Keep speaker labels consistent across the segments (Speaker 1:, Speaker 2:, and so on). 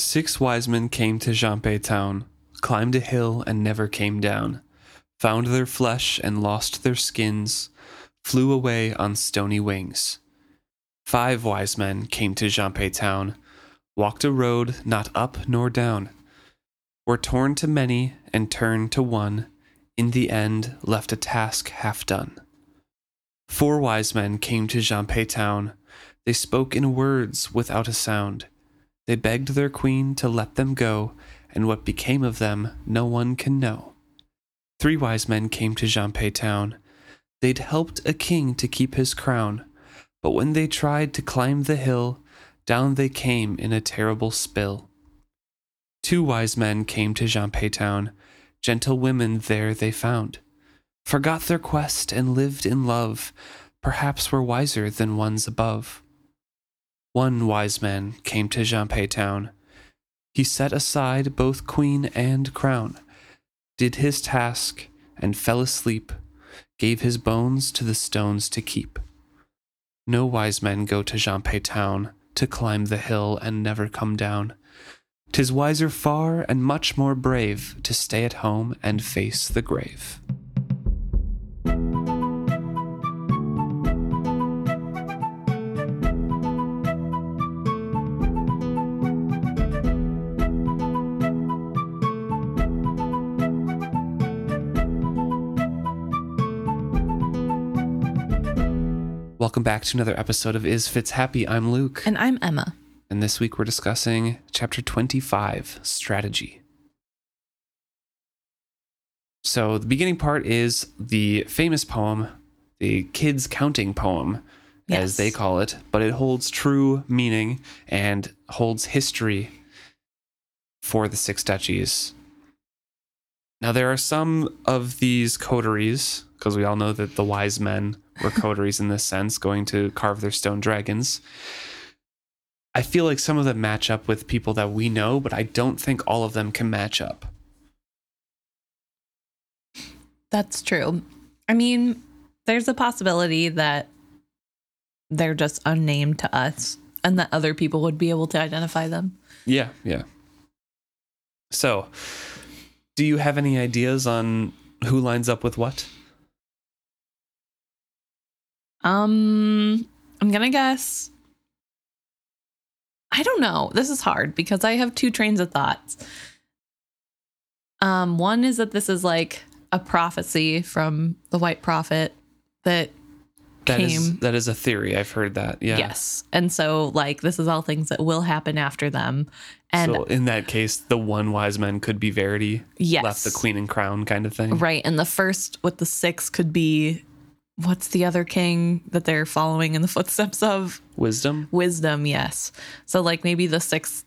Speaker 1: Six wise men came to Jhaampe town, climbed a hill and never came down, found their flesh and lost their skins, flew away on stony wings. Five wise men came to Jhaampe town, walked a road not up nor down, were torn to many and turned to one, in the end left a task half done. Four wise men came to Jhaampe town, they spoke in words without a sound. They begged their queen to let them go, and what became of them no one can know. Three wise men came to Jhaampe town. They'd helped a king to keep his crown, but when they tried to climb the hill, down they came in a terrible spill. Two wise men came to Jhaampe town. Gentle women there they found. Forgot their quest and lived in love, perhaps were wiser than ones above. One wise man came to Jhaampe town. He set aside both queen and crown, did his task, and fell asleep, gave his bones to the stones to keep. No wise men go to Jhaampe town to climb the hill and never come down. 'Tis wiser far and much more brave to stay at home and face the grave. Welcome back to another episode of Is Fitz Happy. I'm Luke.
Speaker 2: And I'm Emma.
Speaker 1: And this week we're discussing chapter 25 Strategy. So, the beginning part is the famous poem, the kids' counting poem, as they call it, but it holds true meaning and holds history for the six duchies. Now, there are some of these coteries, because we all know that the wise men were coteries in this sense, going to carve their stone dragons. I feel like some of them match up with people that we know, but I don't think all of them can match up.
Speaker 2: That's true. I mean, there's a possibility that they're just unnamed to us and that other people would be able to identify them.
Speaker 1: Yeah, yeah. So, do you have any ideas on who lines up with what?
Speaker 2: Um, I'm going to guess. I don't know. This is hard because I have two trains of thoughts. Um, one is that this is like a prophecy from the white prophet that
Speaker 1: That is
Speaker 2: came
Speaker 1: that is a theory. I've heard that. Yeah.
Speaker 2: Yes. And so like this is all things that will happen after them. And
Speaker 1: so in that case, the one wise man could be Verity,
Speaker 2: yes.
Speaker 1: left the queen and crown kind of thing.
Speaker 2: Right. And the first with the six could be what's the other king that they're following in the footsteps of?
Speaker 1: Wisdom.
Speaker 2: Wisdom, yes. So like maybe the six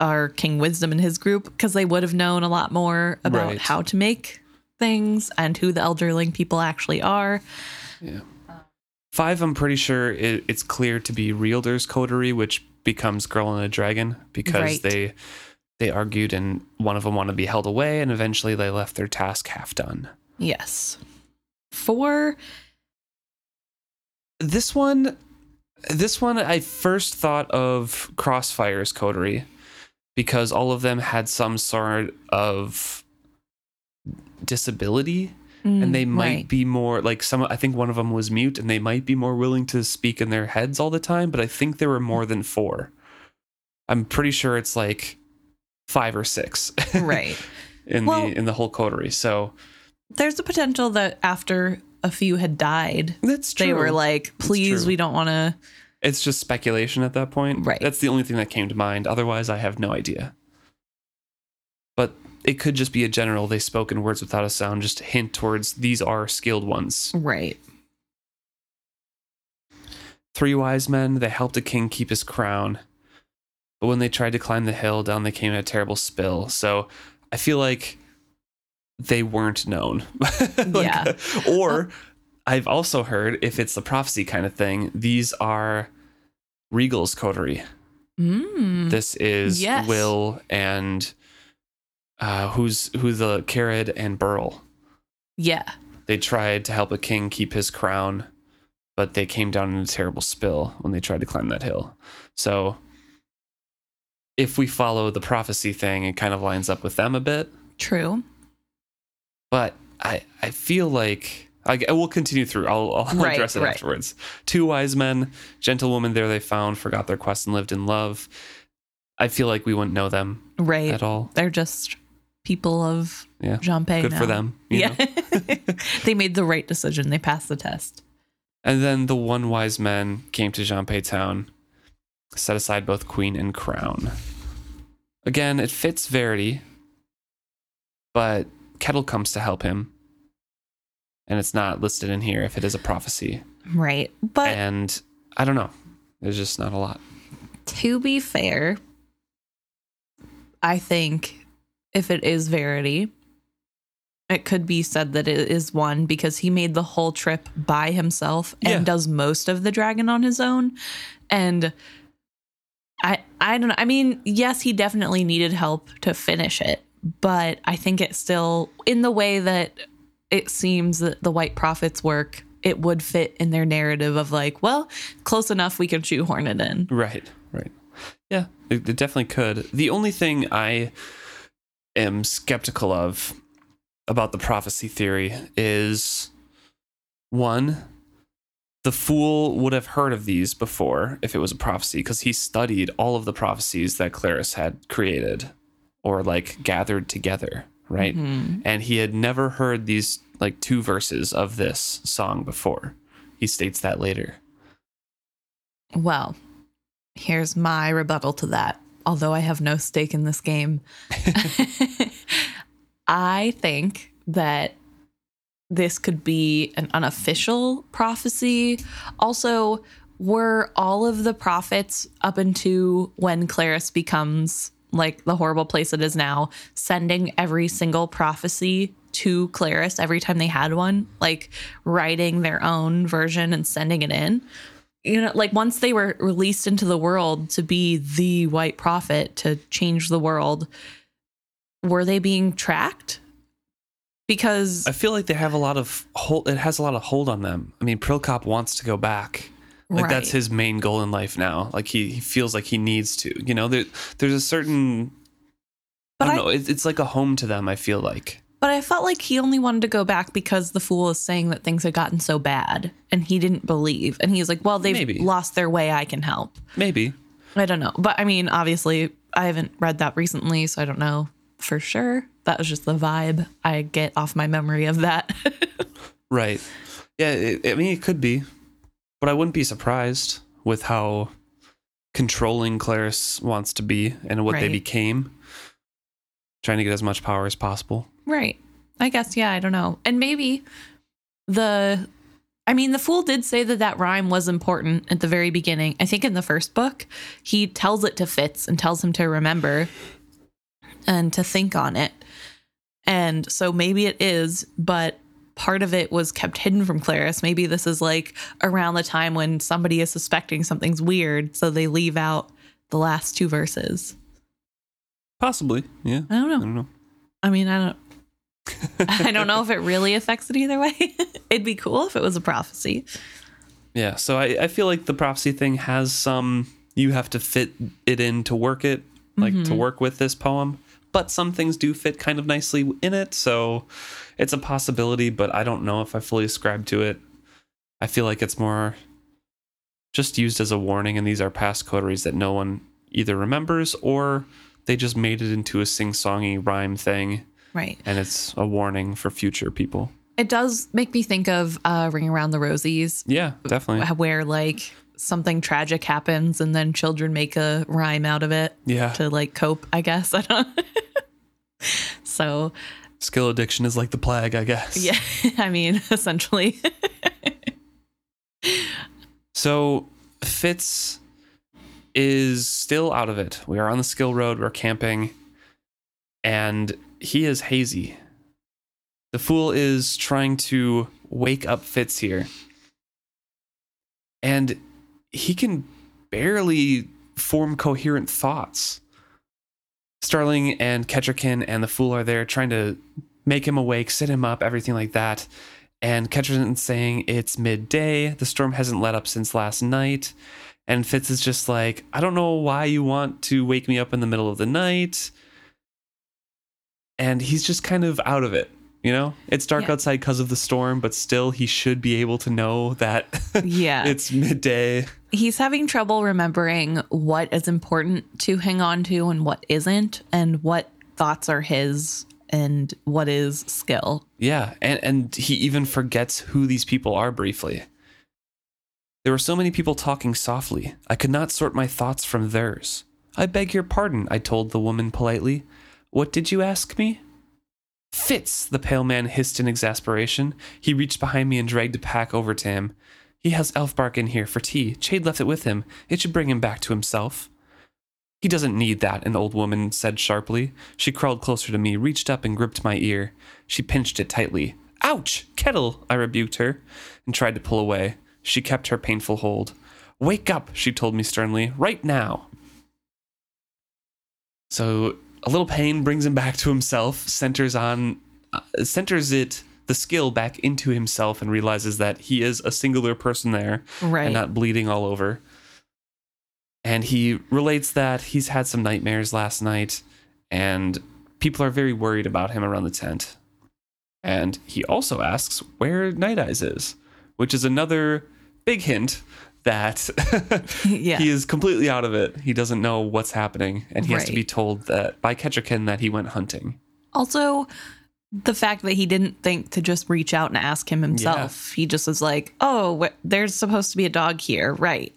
Speaker 2: are King Wisdom and his group because they would have known a lot more about
Speaker 1: Right.
Speaker 2: how to make things and who the elderling people actually are.
Speaker 1: Yeah. Five, I'm pretty sure it, it's clear to be Realder's coterie, which becomes Girl and a Dragon because
Speaker 2: Right.
Speaker 1: they they argued and one of them wanted to be held away, and eventually they left their task half done.
Speaker 2: Yes. Four
Speaker 1: This one, this one, I first thought of Crossfire's coterie because all of them had some sort of disability and they might
Speaker 2: Mm, right.
Speaker 1: be more like some i think one of them was mute and they might be more willing to speak in their heads all the time but i think there were more than four i'm pretty sure it's like five or six
Speaker 2: right.
Speaker 1: in
Speaker 2: Well-
Speaker 1: the in the whole coterie so
Speaker 2: There's a potential that after a few had died,
Speaker 1: that's true
Speaker 2: they were like, please, we don't want to.
Speaker 1: it's just speculation at that point
Speaker 2: Right.
Speaker 1: that's the only thing that came to mind otherwise i have no idea but it could just be a general they spoke in words without a sound just hint towards these are skilled ones
Speaker 2: Right.
Speaker 1: Three wise men, they helped a king keep his crown. But when they tried to climb the hill, down they came in a terrible spill. So I feel like they weren't known. Like,
Speaker 2: Yeah.
Speaker 1: Or I've also heard, if it's the prophecy kind of thing, these are Regal's coterie.
Speaker 2: Mm.
Speaker 1: This is
Speaker 2: Yes.
Speaker 1: Will and uh, who's who's the Carrod and Burl.
Speaker 2: yeah.
Speaker 1: They tried to help a king keep his crown, but they came down in a terrible spill when they tried to climb that hill. So if we follow the prophecy thing, it kind of lines up with them a bit.
Speaker 2: True.
Speaker 1: But I I feel like I, I will continue through. I'll, I'll
Speaker 2: Right,
Speaker 1: address it
Speaker 2: right.
Speaker 1: afterwards. Two wise men, gentlewoman there they found, forgot their quest and lived in love. I feel like we wouldn't know them
Speaker 2: Right.
Speaker 1: at all.
Speaker 2: They're just people of
Speaker 1: Yeah.
Speaker 2: Jhaampe
Speaker 1: Good
Speaker 2: now.
Speaker 1: for them. you
Speaker 2: Yeah.
Speaker 1: know?
Speaker 2: they made the right decision. They passed the test.
Speaker 1: And then the one wise man came to Jhaampe town, set aside both queen and crown. Again, it fits Verity, but Kettle comes to help him. And it's not listed in here if it is a prophecy.
Speaker 2: Right. But
Speaker 1: and I don't know. There's just not a lot.
Speaker 2: to be fair, I think if it is Verity, it could be said that it is one because he made the whole trip by himself and
Speaker 1: Yeah.
Speaker 2: does most of the dragon on his own. And I I don't know. I mean, yes, he definitely needed help to finish it, but I think it still in the way that it seems that the white prophets work, it would fit in their narrative of like, well, close enough we can shoehorn it in.
Speaker 1: Right, right. Yeah, it, it definitely could. The only thing I am skeptical of about the prophecy theory is one, the fool would have heard of these before if it was a prophecy because he studied all of the prophecies that Clerres had created or like gathered together, right?
Speaker 2: Mhm.
Speaker 1: And he had never heard these like two verses of this song before. He states that later.
Speaker 2: Well, here's my rebuttal to that. Although I have no stake in this game, I think that this could be an unofficial prophecy. Also, were all of the prophets up into when Clerres becomes like the horrible place it is now, sending every single prophecy to Clerres every time they had one, like writing their own version and sending it in? you know, like once they were released into the world to be the white prophet to change the world, were they being tracked? Because
Speaker 1: I feel like they have a lot of hold. It has a lot of hold on them. I mean, Prilkop wants to go back. Like that's his main goal in life now. Like he, he feels like he needs to. You know, there, there's a certain.
Speaker 2: But
Speaker 1: I don't
Speaker 2: I-
Speaker 1: know. It, it's like a home to them. I feel like.
Speaker 2: but I felt like he only wanted to go back because the fool is saying that things had gotten so bad and he didn't believe. And he's like, well, they've
Speaker 1: Maybe.
Speaker 2: lost their way. I can help.
Speaker 1: Maybe.
Speaker 2: I don't know. But I mean, obviously, I haven't read that recently, so I don't know for sure. That was just the vibe I get off my memory of that.
Speaker 1: Right. Yeah. It, I mean, it could be, but I wouldn't be surprised with how controlling Clerres wants to be and what they became. Trying to get as much power as possible.
Speaker 2: Right. I guess, yeah, I don't know. And maybe the, I mean, the fool did say that that rhyme was important at the very beginning. I think in the first book, he tells it to Fitz and tells him to remember and to think on it. And so maybe it is, but part of it was kept hidden from Clerres. Maybe this is like around the time when somebody is suspecting something's weird. So they leave out the last two verses.
Speaker 1: Possibly. Yeah.
Speaker 2: I don't know.
Speaker 1: I don't know.
Speaker 2: I mean, I don't. I don't know if it really affects it either way. It'd be cool if it was a prophecy.
Speaker 1: Yeah, so I, I feel like the prophecy thing has some you have to fit it in to work it, like to
Speaker 2: Mhm.
Speaker 1: work with this poem. But some things do fit kind of nicely in it, so it's a possibility, but I don't know if I fully ascribe to it. I feel like it's more just used as a warning, and these are past coteries that no one either remembers or they just made it into a sing-songy rhyme thing,
Speaker 2: Right.
Speaker 1: and it's a warning for future people.
Speaker 2: It does make me think of uh, Ring Around the Rosies,
Speaker 1: Yeah, definitely.
Speaker 2: where like something tragic happens and then children make a rhyme out of it
Speaker 1: Yeah,
Speaker 2: to like cope, I guess. I don't So,
Speaker 1: skill addiction is like the plague, I guess.
Speaker 2: yeah, I mean, essentially.
Speaker 1: So Fitz is still out of it. We are on the skill road, we're camping, and he is hazy. The fool is trying to wake up Fitz here. And he can barely form coherent thoughts. Starling and Kettricken and the fool are there trying to make him awake, sit him up, everything like that. And Kettricken's saying it's midday. The storm hasn't let up since last night. And Fitz is just like, I don't know why you want to wake me up in the middle of the night. And he's just kind of out of it. You know, it's dark
Speaker 2: Yeah.
Speaker 1: outside because of the storm, but still, he should be able to know that
Speaker 2: Yeah.
Speaker 1: it's midday.
Speaker 2: He's having trouble remembering what is important to hang on to and what isn't, and what thoughts are his and what is skill.
Speaker 1: Yeah, and and he even forgets who these people are briefly. There were so many people talking softly. I could not sort my thoughts from theirs. I beg your pardon, I told the woman politely. What did you ask me? Fitz, the pale man hissed in exasperation. He reached behind me and dragged a pack over to him. He has elf bark in here for tea. Chade left it with him. It should bring him back to himself. He doesn't need that, an old woman said sharply. She crawled closer to me, reached up and gripped my ear. She pinched it tightly. Ouch! Kettle! I rebuked her and tried to pull away. She kept her painful hold. Wake up, she told me sternly, right now. So a little pain brings him back to himself, centers on, uh, centers it, the skill back into himself, and realizes that he is a singular person there
Speaker 2: Right.
Speaker 1: and not bleeding all over. And he relates that he's had some nightmares last night, and people are very worried about him around the tent. And he also asks where Night Eyes is, which is another big hint that
Speaker 2: yeah.
Speaker 1: he is completely out of it. He doesn't know what's happening, and he has to be told that by Kettricken that he went hunting.
Speaker 2: Also, the fact that he didn't think to just reach out and ask him himself. He just was like, "Oh, wh- there's supposed to be a dog here, right?"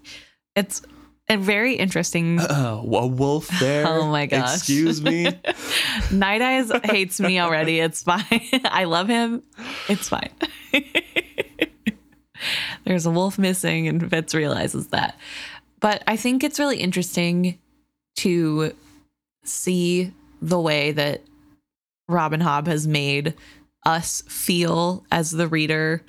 Speaker 2: It's a very interesting.
Speaker 1: Oh, a wolf there?
Speaker 2: Oh my gosh.
Speaker 1: Excuse me.
Speaker 2: Night Eyes hates me already. It's fine. I love him. It's fine. There's a wolf missing, and Fitz realizes that. But I think it's really interesting to see the way that Robin Hobb has made us feel as the reader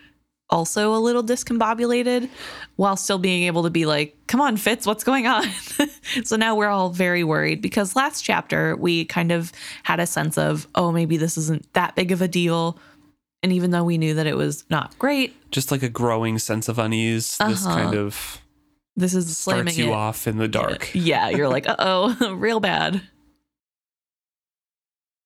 Speaker 2: also a little discombobulated while still being able to be like, come on, Fitz, what's going on? so now we're all very worried because last chapter we kind of had a sense of, oh, maybe this isn't that big of a deal. And even though we knew that it was not great,
Speaker 1: Just like a growing sense of unease. This
Speaker 2: Uh-huh.
Speaker 1: kind of
Speaker 2: this is slamming
Speaker 1: starts you
Speaker 2: it.
Speaker 1: off in the dark.
Speaker 2: Yeah, you're like, uh oh, real bad.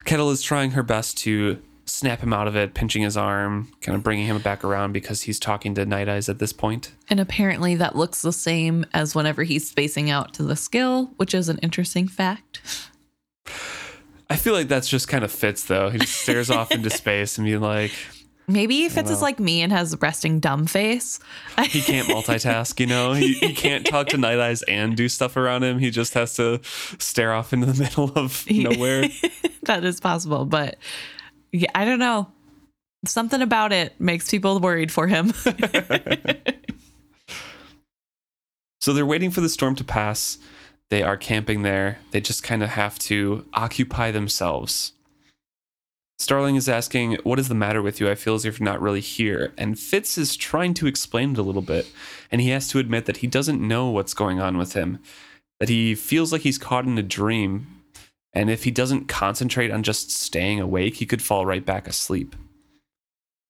Speaker 1: Kettle is trying her best to snap him out of it, pinching his arm, kind of bringing him back around because he's talking to Night Eyes at this point.
Speaker 2: And apparently that looks the same as whenever he's spacing out to the skill, which is an interesting fact.
Speaker 1: I feel like that's just kind of fits though. He just stares off into space and be like,
Speaker 2: Maybe Fitz is like me and has a resting dumb face.
Speaker 1: he can't multitask, you know? He, he can't talk to Night Eyes and do stuff around him. He just has to stare off into the middle of nowhere.
Speaker 2: that is possible, but yeah, I don't know. Something about it makes people worried for him.
Speaker 1: So they're waiting for the storm to pass. They are camping there. They just kind of have to occupy themselves. Starling is asking, What is the matter with you? I feel as if you're not really here. And Fitz is trying to explain it a little bit. And he has to admit that he doesn't know what's going on with him, that he feels like he's caught in a dream. And if he doesn't concentrate on just staying awake, he could fall right back asleep.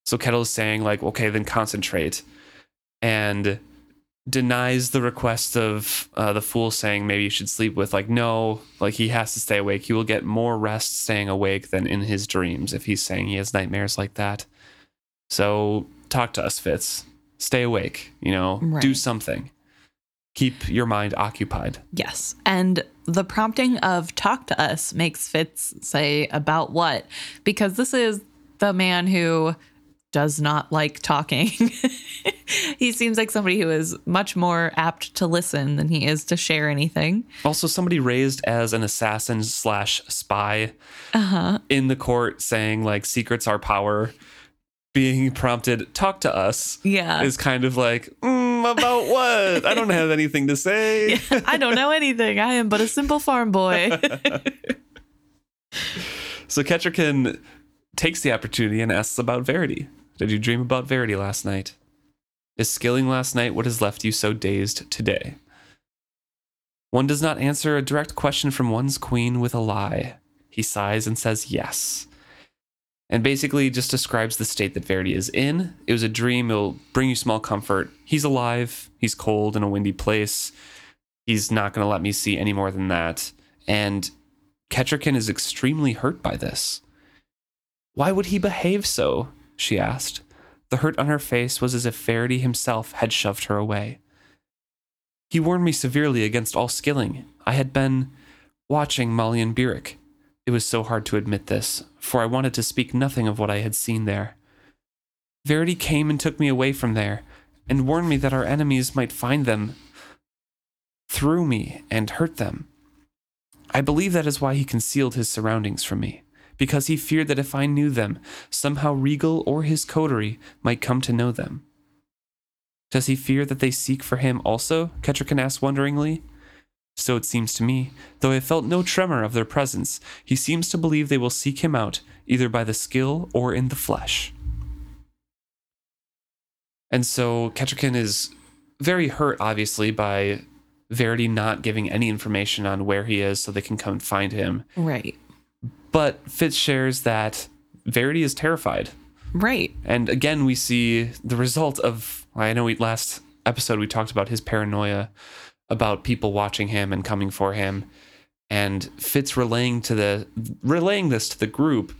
Speaker 1: So Kettle is saying, like, okay, then concentrate. And denies the request of uh, the fool saying maybe you should sleep with like no like he has to stay awake. He will get more rest staying awake than in his dreams if he's saying he has nightmares like that. So talk to us fitz. Stay awake you know? Do something. Keep your mind occupied.
Speaker 2: Yes. And the prompting of talk to us makes Fitz say about what? Because this is the man who does not like talking. he seems like somebody who is much more apt to listen than he is to share anything.
Speaker 1: also somebody raised as an assassin slash spy
Speaker 2: Uh-huh.
Speaker 1: in the court saying like secrets are power being prompted talk to us
Speaker 2: Yeah.
Speaker 1: is kind of like mm, about what i don't have anything to say
Speaker 2: I don't know anything. I am but a simple farm boy.
Speaker 1: so Kettricken takes the opportunity and asks about verity did you dream about verity last night is skilling last night what has left you so dazed today one does not answer a direct question from one's queen with a lie he sighs and says yes and basically just describes the state that Verity is in. It was a dream, it'll bring you small comfort. He's alive, he's cold in a windy place. He's not going to let me see any more than that. And Kettricken is extremely hurt by this. Why would he behave so? She asked. The hurt on her face was as if Verity himself had shoved her away. He warned me severely against all skilling. I had been watching Molly and Burrich. It was so hard to admit this, for I wanted to speak nothing of what I had seen there. Verity came and took me away from there, and warned me that our enemies might find them through me and hurt them. I believe that is why he concealed his surroundings from me, because he feared that if I knew them, somehow Regal or his coterie might come to know them. Does he fear that they seek for him also? Kettricken asked wonderingly. So it seems to me, though I felt no tremor of their presence, he seems to believe they will seek him out, either by the skill or in the flesh. And so Kettricken is very hurt, obviously, by Verity not giving any information on where he is so they can come find him.
Speaker 2: Right.
Speaker 1: But Fitz shares that Verity is terrified.
Speaker 2: Right.
Speaker 1: And again, we see the result of, I know we last episode we talked about his paranoia about people watching him and coming for him. And Fitz relaying to the relaying this to the group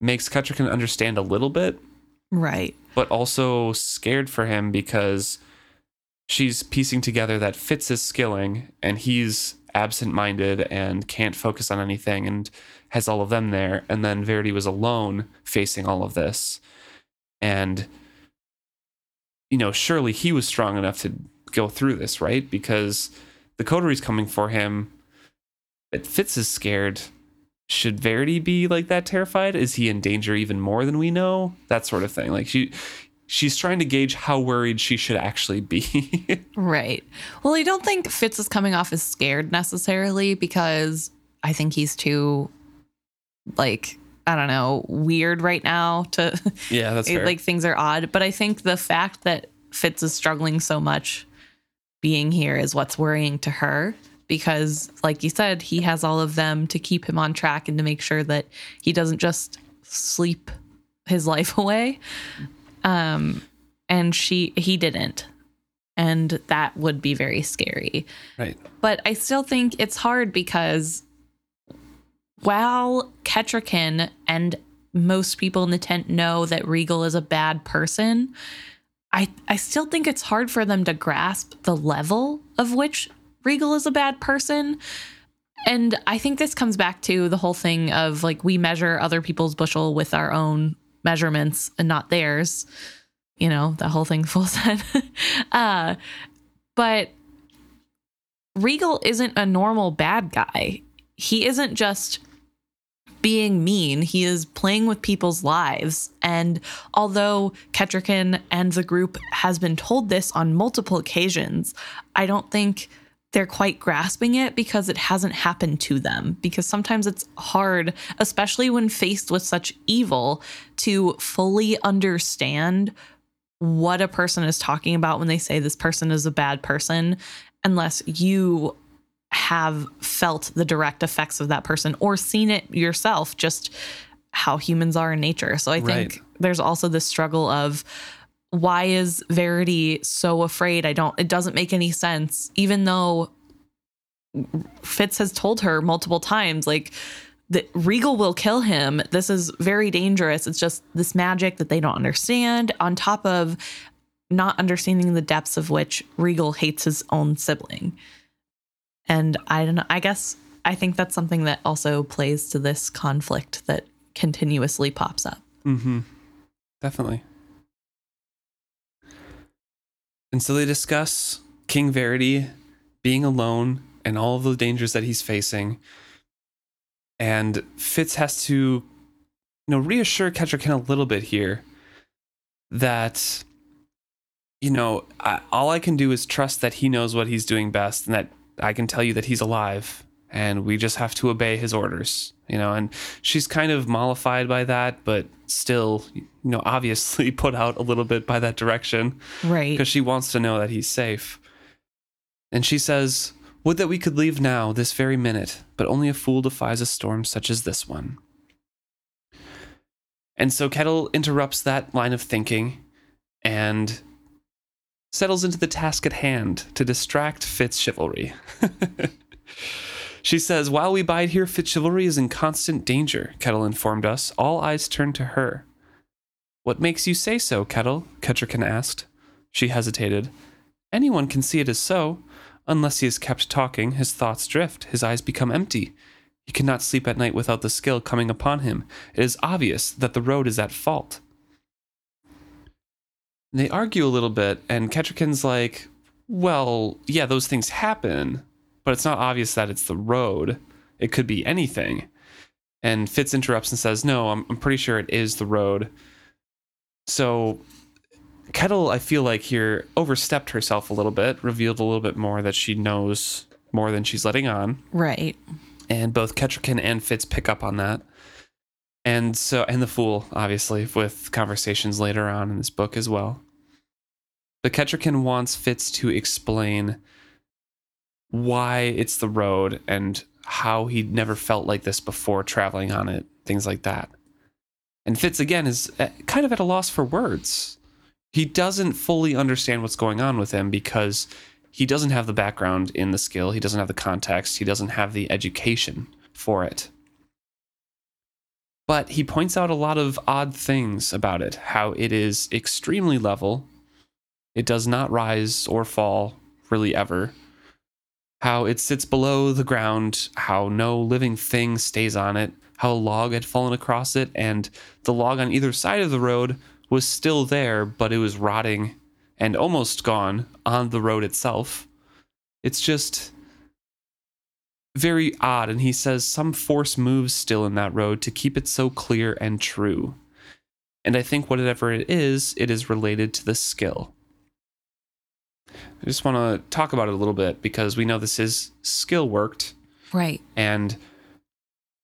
Speaker 1: makes Kettricken understand a little bit,
Speaker 2: Right.
Speaker 1: but also scared for him because she's piecing together that Fitz is skilling and he's absent minded and can't focus on anything and has all of them there. And then Verity was alone facing all of this. And, you know, surely he was strong enough to go through this, right? Because the coterie's coming for him. But Fitz is scared. Should Verity be like that terrified? Is he in danger even more than we know? That sort of thing. Like she she's trying to gauge how worried she should actually be.
Speaker 2: Right. Well, I don't think Fitz is coming off as scared necessarily because I think he's too, like, I don't know, weird right now to,
Speaker 1: yeah, that's
Speaker 2: like, things are odd. But I think the fact that Fitz is struggling so much being here is what's worrying to her because, like you said, he has all of them to keep him on track and to make sure that he doesn't just sleep his life away. Um, and she, he didn't. And that would be very scary.
Speaker 1: right.
Speaker 2: But I still think it's hard because while Kettricken and most people in the tent know that Regal is a bad person, I, I still think it's hard for them to grasp the level of which Regal is a bad person. And I think this comes back to the whole thing of like we measure other people's bushel with our own measurements and not theirs. You know, the whole thing full set. uh, but Regal isn't a normal bad guy. He isn't just being mean. He is playing with people's lives. And although Kettricken and the group has been told this on multiple occasions, I don't think they're quite grasping it because it hasn't happened to them. Because sometimes it's hard, especially when faced with such evil, to fully understand what a person is talking about when they say this person is a bad person, unless you have felt the direct effects of that person or seen it yourself, just how humans are in nature. So I think
Speaker 1: Right.
Speaker 2: there's also this struggle of why is Verity so afraid? I don't, it doesn't make any sense, even though Fitz has told her multiple times, like, that Regal will kill him. This is very dangerous. It's just this magic that they don't understand, on top of not understanding the depths of which Regal hates his own sibling. And I don't know, I guess I think that's something that also plays to this conflict that continuously pops up.
Speaker 1: Mm-hmm. Definitely. And so they discuss King Verity being alone and all of the dangers that he's facing. And Fitz has to, you know, reassure Kettricken a little bit here that, you know, I, all I can do is trust that he knows what he's doing best and that I can tell you that he's alive and we just have to obey his orders, you know. And she's kind of mollified by that, but still, you know, obviously put out a little bit by that direction
Speaker 2: Right.
Speaker 1: because she wants to know that he's safe. And she says, Would that we could leave now, this very minute, but only a fool defies a storm such as this one. And so Kettle interrupts that line of thinking and settles into the task at hand to distract FitzChivalry. she says, While we bide here, FitzChivalry is in constant danger, Kettle informed us. All eyes turn to her. What makes you say so, Kettle? Kettricken asked. She hesitated. Anyone can see it is so. Unless he is kept talking, his thoughts drift, his eyes become empty. He cannot sleep at night without the skill coming upon him. It is obvious that the road is at fault. They argue a little bit, and Kettricken's like, well, yeah, those things happen, but it's not obvious that it's the road. It could be anything. And Fitz interrupts and says, no, I'm, I'm pretty sure it is the road. So Kettle, I feel like here overstepped herself a little bit, revealed a little bit more that she knows more than she's letting on.
Speaker 2: Right.
Speaker 1: And both Kettricken and Fitz pick up on that. And so, and the Fool, obviously, with conversations later on in this book as well. But Kettricken wants Fitz to explain why it's the road and how he never felt like this before traveling on it, things like that. And Fitz, again, is uh, kind of at a loss for words. He doesn't fully understand what's going on with him because he doesn't have the background in the skill, he doesn't have the context, he doesn't have the education for it. But he points out a lot of odd things about it how it is extremely level, it does not rise or fall really ever. How it sits below the ground, how no living thing stays on it, how a log had fallen across it, and the log on either side of the road was still there, but it was rotting and almost gone on the road itself. It's just very odd. And he says some force moves still in that road to keep it so clear and true. And I think whatever it is, it is related to the skill. I just want to talk about it a little bit because we know this is skill worked.
Speaker 2: Right.
Speaker 1: And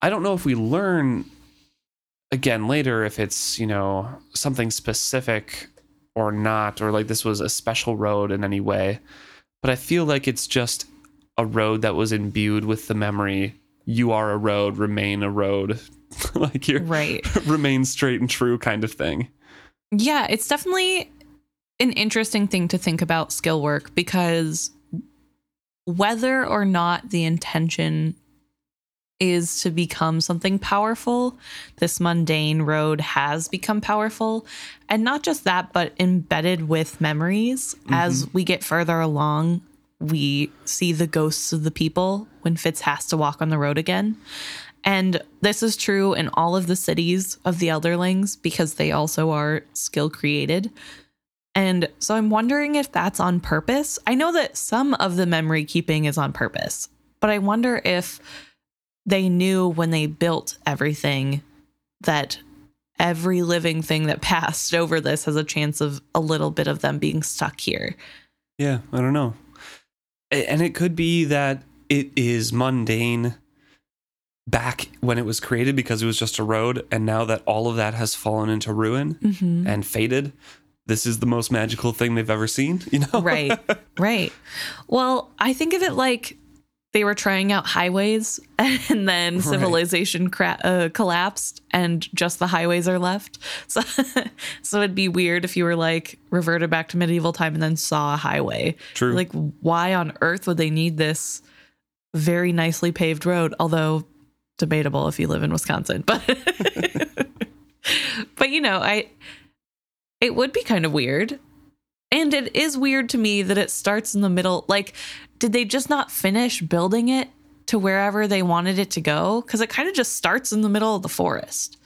Speaker 1: I don't know if we learn again later if it's, you know, something specific or not, or like this was a special road in any way. But I feel like it's just a road that was imbued with the memory you are a road, remain a road. like you're
Speaker 2: Right.
Speaker 1: remain straight and true kind of thing.
Speaker 2: Yeah, it's definitely an interesting thing to think about skill work because whether or not the intention is to become something powerful, this mundane road has become powerful. And not just that, but embedded with memories. Mm-hmm. As we get further along, we see the ghosts of the people when Fitz has to walk on the road again. And this is true in all of the cities of the Elderlings because they also are skill created. And so I'm wondering if that's on purpose. I know that some of the memory keeping is on purpose, but I wonder if they knew when they built everything that every living thing that passed over this has a chance of a little bit of them being stuck here.
Speaker 1: Yeah, I don't know. And it could be that it is mundane back when it was created because it was just a road. And now that all of that has fallen into ruin
Speaker 2: Mm-hmm.
Speaker 1: and faded, this is the most magical thing they've ever seen, you know?
Speaker 2: right right well i think of it like they were trying out highways and then
Speaker 1: Right.
Speaker 2: civilization cra- uh, collapsed and just the highways are left so so it'd be weird if you were like reverted back to medieval time and then saw a highway
Speaker 1: True.
Speaker 2: like why on earth would they need this very nicely paved road although debatable if you live in wisconsin but but you know i it would be kind of weird and it is weird to me that it starts in the middle. Like, did they just not finish building it to wherever they wanted it to go? Because it kind of just starts in the middle of the forest.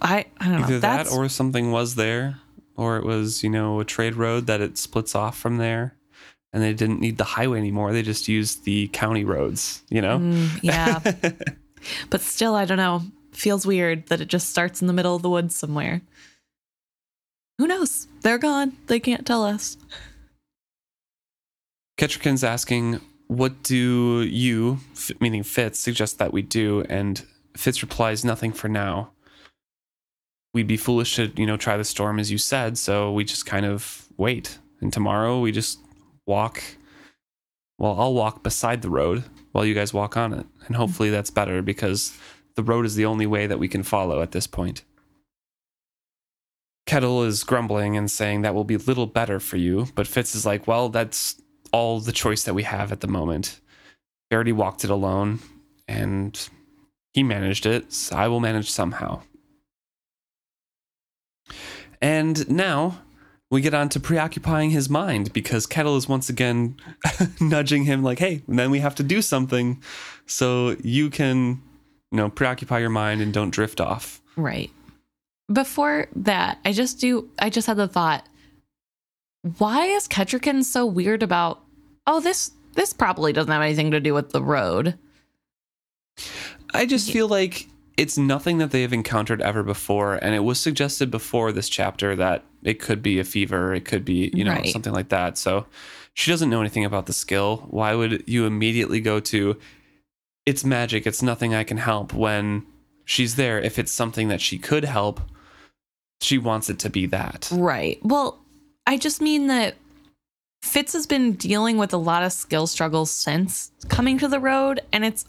Speaker 2: I I don't know.
Speaker 1: Either that or something was there, or it was, you know, a trade road that it splits off from there. And they didn't need the highway anymore. They just used the county roads, you know?
Speaker 2: Mm, yeah, but still, I don't know. Feels weird that it just starts in the middle of the woods somewhere. Who knows? They're gone. They can't tell us.
Speaker 1: Kettricken's asking, What do you, meaning Fitz, suggest that we do? And Fitz replies, Nothing for now. We'd be foolish to, you know, try the storm as you said, so we just kind of wait. And tomorrow we just walk. Well, I'll walk beside the road while you guys walk on it. And hopefully that's better because the road is the only way that we can follow at this point. Kettle is grumbling and saying that will be little better for you, but Fitz is like, well, that's all the choice that we have at the moment. Verity walked it alone, and he managed it, so I will manage somehow. And now we get on to preoccupying his mind because Kettle is once again nudging him, like, hey, then we have to do something so you can, you know, preoccupy your mind and don't drift off.
Speaker 2: Right. Before that, I just do I just had the thought, why is Kettricken so weird about oh this this probably doesn't have anything to do with the road.
Speaker 1: I just feel like it's nothing that they have encountered ever before. And it was suggested before this chapter that it could be a fever, it could be, you know,
Speaker 2: Right.
Speaker 1: something like that. So she doesn't know anything about the skill. Why would you immediately go to it's magic, it's nothing I can help when she's there? If it's something that she could help, she wants it to be that.
Speaker 2: Right. Well, I just mean that Fitz has been dealing with a lot of skill struggles since coming to the road, and it's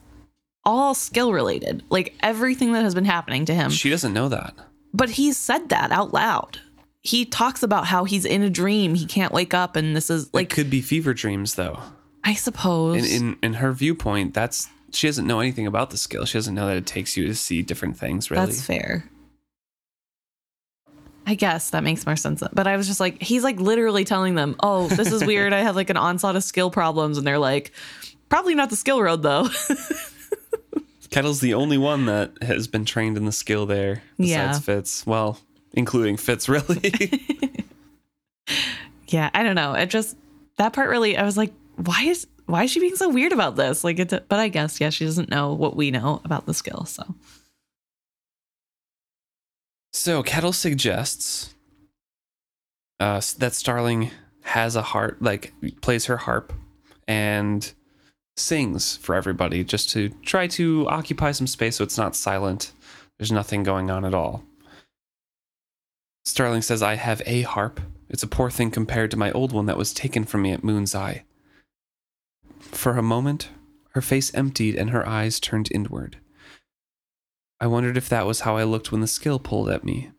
Speaker 2: all skill related. Like everything that has been happening to him.
Speaker 1: She doesn't know that.
Speaker 2: But he's said that out loud. He talks about how he's in a dream, he can't wake up, and this is
Speaker 1: Like
Speaker 2: like,
Speaker 1: could be fever dreams though.
Speaker 2: I suppose.
Speaker 1: In, in in her viewpoint, that's she doesn't know anything about the skill. She doesn't know that it takes you to see different things. Really,
Speaker 2: That's fair. I guess that makes more sense. But I was just like, he's like literally telling them, oh, this is weird. I have like an onslaught of skill problems. And they're like, probably not the skill road though.
Speaker 1: Kettle's the only one that has been trained in the skill there besides
Speaker 2: Yeah.
Speaker 1: Fitz. Well, including Fitz, really.
Speaker 2: yeah, I don't know. It just, that part really, I was like, why is, why is she being so weird about this? Like, it's, but I guess, yeah, she doesn't know what we know about the skill. So,
Speaker 1: so Kettle suggests uh, that Starling has a harp, like plays her harp, and sings for everybody just to try to occupy some space so it's not silent. There's nothing going on at all. Starling says, I have a harp. It's a poor thing compared to my old one that was taken from me at Moon's Eye. For a moment, her face emptied and her eyes turned inward. I wondered if that was how I looked when the skill pulled at me.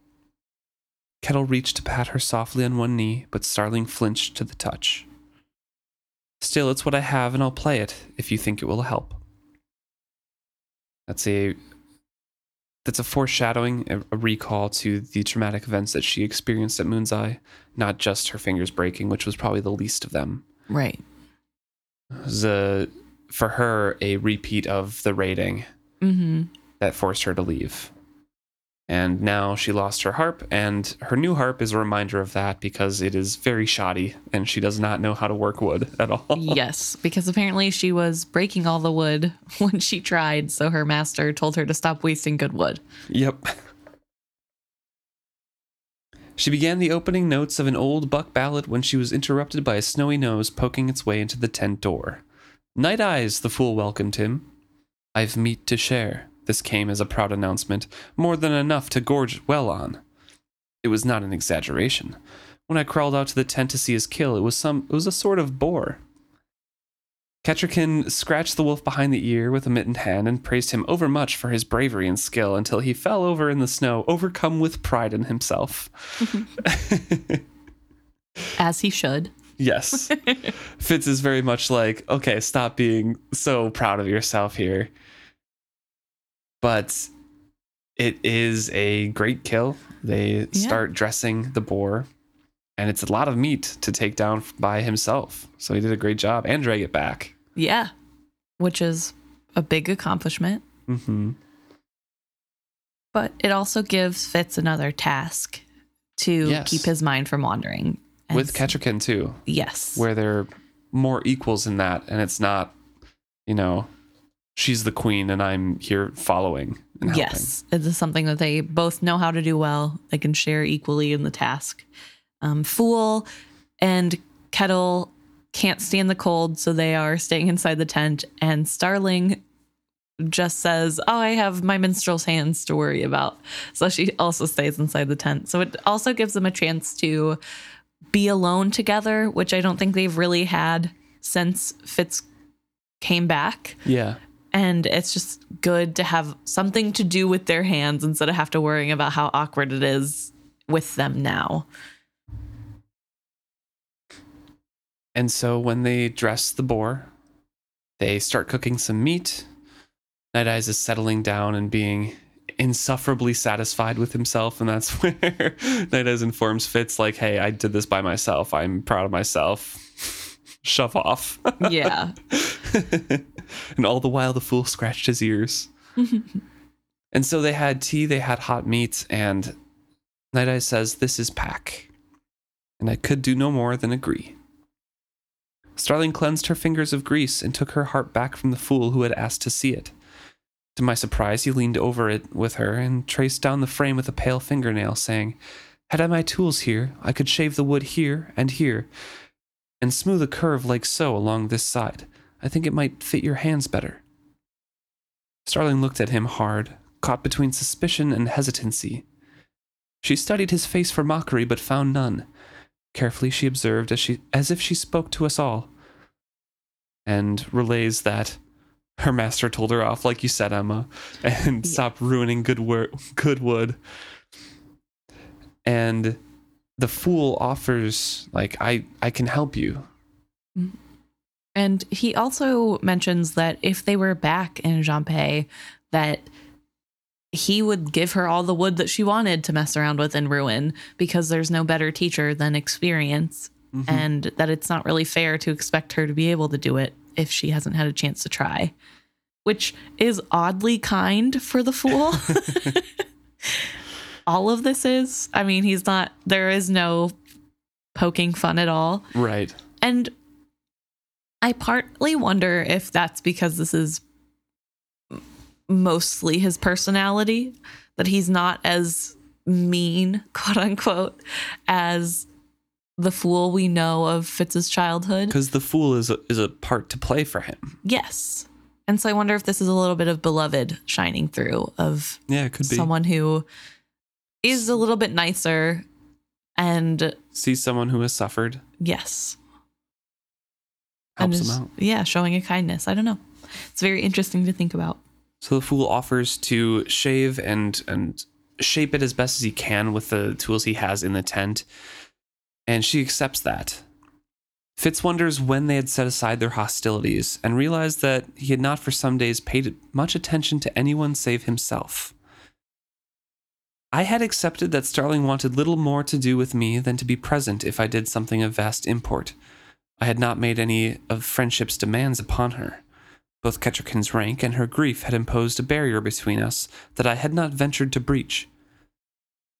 Speaker 1: Kettle reached to pat her softly on one knee, but Starling flinched to the touch. Still, it's what I have, and I'll play it if you think it will help. That's a that's a foreshadowing, a, a recall to the traumatic events that she experienced at Moon's Eye, not just her fingers breaking, which was probably the least of them.
Speaker 2: right.
Speaker 1: A, for her a repeat of the raiding
Speaker 2: Mm-hmm.
Speaker 1: that forced her to leave. And now she lost her harp, and her new harp is a reminder of that because it is very shoddy and she does not know how to work wood at all.
Speaker 2: yes, because apparently she was breaking all the wood when she tried. So her master told her to stop wasting good wood.
Speaker 1: Yep. She began the opening notes of an old buck ballad when she was interrupted by a snowy nose poking its way into the tent door. Night eyes, the fool welcomed him. I've meat to share. This came as a proud announcement, more than enough to gorge well on. It was not an exaggeration. When I crawled out to the tent to see his kill, it was some it was a sort of boar. Kettricken scratched the wolf behind the ear with a mittened hand and praised him overmuch for his bravery and skill until he fell over in the snow, overcome with pride in himself.
Speaker 2: As he should.
Speaker 1: yes. Fitz is very much like, okay, stop being so proud of yourself here. But it is a great kill. They start dressing the boar, and it's a lot of meat to take down by himself. So he did a great job and drag it back.
Speaker 2: Yeah. Which is a big accomplishment.
Speaker 1: hmm
Speaker 2: But it also gives Fitz another task to
Speaker 1: Yes.
Speaker 2: keep his mind from wandering. And
Speaker 1: With Kettricken too,
Speaker 2: Yes.
Speaker 1: where they're more equals in that, and it's not, you know, she's the queen and I'm here following.
Speaker 2: Yes. It is something that they both know how to do well. They can share equally in the task. Um, Fool and Kettle can't stand the cold, so they are staying inside the tent. And Starling just says, Oh, I have my minstrel's hands to worry about. So she also stays inside the tent. So it also gives them a chance to be alone together, which I don't think they've really had since Fitz came back
Speaker 1: Yeah.
Speaker 2: and it's just good to have something to do with their hands instead of have to worrying about how awkward it is with them now.
Speaker 1: And so when they dress the boar, they start cooking some meat. Night Eyes is settling down and being insufferably satisfied with himself. And that's where Night Eyes informs Fitz, like, hey, I did this by myself. I'm proud of myself. Shove off.
Speaker 2: Yeah.
Speaker 1: and all the while, the fool scratched his ears. and so they had tea, they had hot meat, and Night Eyes says, This is Pack. And I could do no more than agree. Starling cleansed her fingers of grease and took her heart back from the fool who had asked to see it. To my surprise, he leaned over it with her and traced down the frame with a pale fingernail, saying, Had I my tools here, I could shave the wood here and here, and smooth a curve like so along this side. I think it might fit your hands better. Starling looked at him hard, caught between suspicion and hesitancy. She studied his face for mockery, but found none. Carefully she observed as she as if she spoke to us all. And relays that her master told her off, like you said, Emma, and
Speaker 2: Yeah.
Speaker 1: stop ruining good work good wood. And the fool offers, like, I, I can help you. Mm-hmm.
Speaker 2: And he also mentions that if they were back in Jhaampe, that he would give her all the wood that she wanted to mess around with and ruin because there's no better teacher than experience
Speaker 1: Mhm.
Speaker 2: and that it's not really fair to expect her to be able to do it if she hasn't had a chance to try which is oddly kind for the fool all of this is i mean he's not there is no poking fun at all
Speaker 1: Right.
Speaker 2: and I partly wonder if that's because this is mostly his personality, that he's not as mean, quote unquote, as the fool we know of Fitz's childhood.
Speaker 1: Because the fool is a, is a part to play for him.
Speaker 2: Yes. And so I wonder if this is a little bit of beloved shining through of
Speaker 1: Yeah, it could be.
Speaker 2: someone who is a little bit nicer and
Speaker 1: See someone who has suffered,
Speaker 2: yes,
Speaker 1: helps
Speaker 2: and
Speaker 1: them out.
Speaker 2: Yeah, showing a kindness. I don't know. It's very interesting to think about.
Speaker 1: So the fool offers to shave and and shape it as best as he can with the tools he has in the tent, and she accepts that. Fitz wonders when they had set aside their hostilities and realized that he had not for some days paid much attention to anyone save himself. I had accepted that Starling wanted little more to do with me than to be present if I did something of vast import. I had not made any of friendship's demands upon her. Both Kettricken's rank and her grief had imposed a barrier between us that I had not ventured to breach.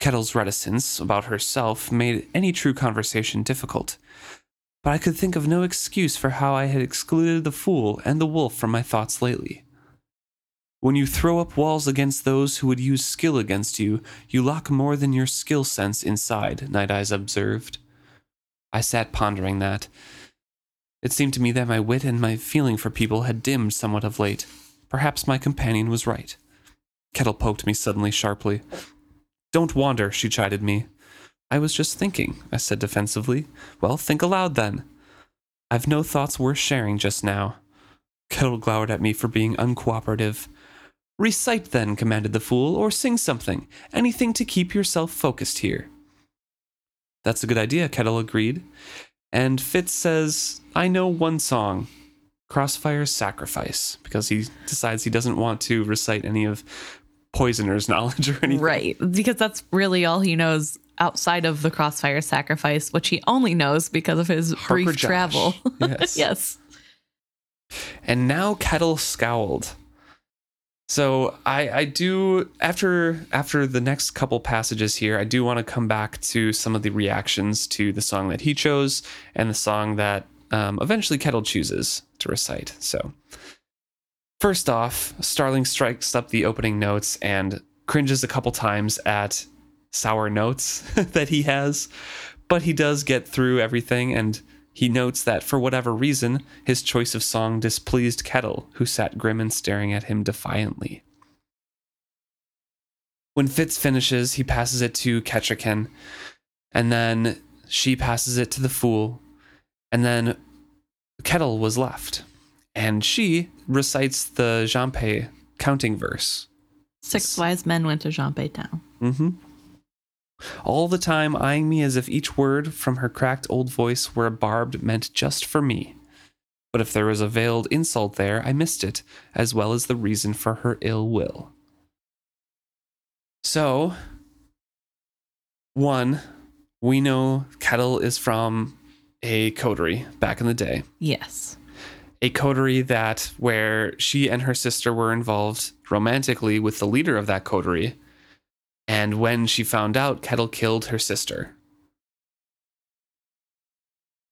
Speaker 1: Kettle's reticence about herself made any true conversation difficult, but I could think of no excuse for how I had excluded the fool and the wolf from my thoughts lately. When you throw up walls against those who would use skill against you, you lock more than your skill sense inside, Night Eyes observed. I sat pondering that. It seemed to me that my wit and my feeling for people had dimmed somewhat of late. Perhaps my companion was right. Kettle poked me suddenly sharply. Don't wander, she chided me. I was just thinking, I said defensively. Well, think aloud then. I've no thoughts worth sharing just now. Kettle glowered at me for being uncooperative. Recite then, commanded the fool, or sing something. Anything to keep yourself focused here. That's a good idea, Kettle agreed. And Fitz says, I know one song, Crossfire's Sacrifice, because he decides he doesn't want to recite any of Poisoner's knowledge or anything.
Speaker 2: Right. Because that's really all he knows outside of the crossfire sacrifice, which he only knows because of his
Speaker 1: Harper
Speaker 2: brief
Speaker 1: Josh.
Speaker 2: travel.
Speaker 1: Yes.
Speaker 2: yes.
Speaker 1: And now Kettle scowled. So I I do after after the next couple passages here, I do want to come back to some of the reactions to the song that he chose and the song that um, eventually Kettle chooses to recite. So first off, Starling strikes up the opening notes and cringes a couple times at sour notes that he has, but he does get through everything and he notes that for whatever reason, his choice of song displeased Kettle, who sat grim and staring at him defiantly. When Fitz finishes, he passes it to Kettricken, and then she passes it to the fool, and then Kettle was left, and she recites the Jhaampe counting verse.
Speaker 2: Six wise men went to Jhaampe Town.
Speaker 1: Mm-hmm. All the time eyeing me as if each word from her cracked old voice were a barbed meant just for me. But if there was a veiled insult there, I missed it, as well as the reason for her ill will. So, one, we know Kettle is from a coterie back in the day.
Speaker 2: Yes.
Speaker 1: A coterie that where she and her sister were involved romantically with the leader of that coterie. And when she found out, Kettle killed her sister.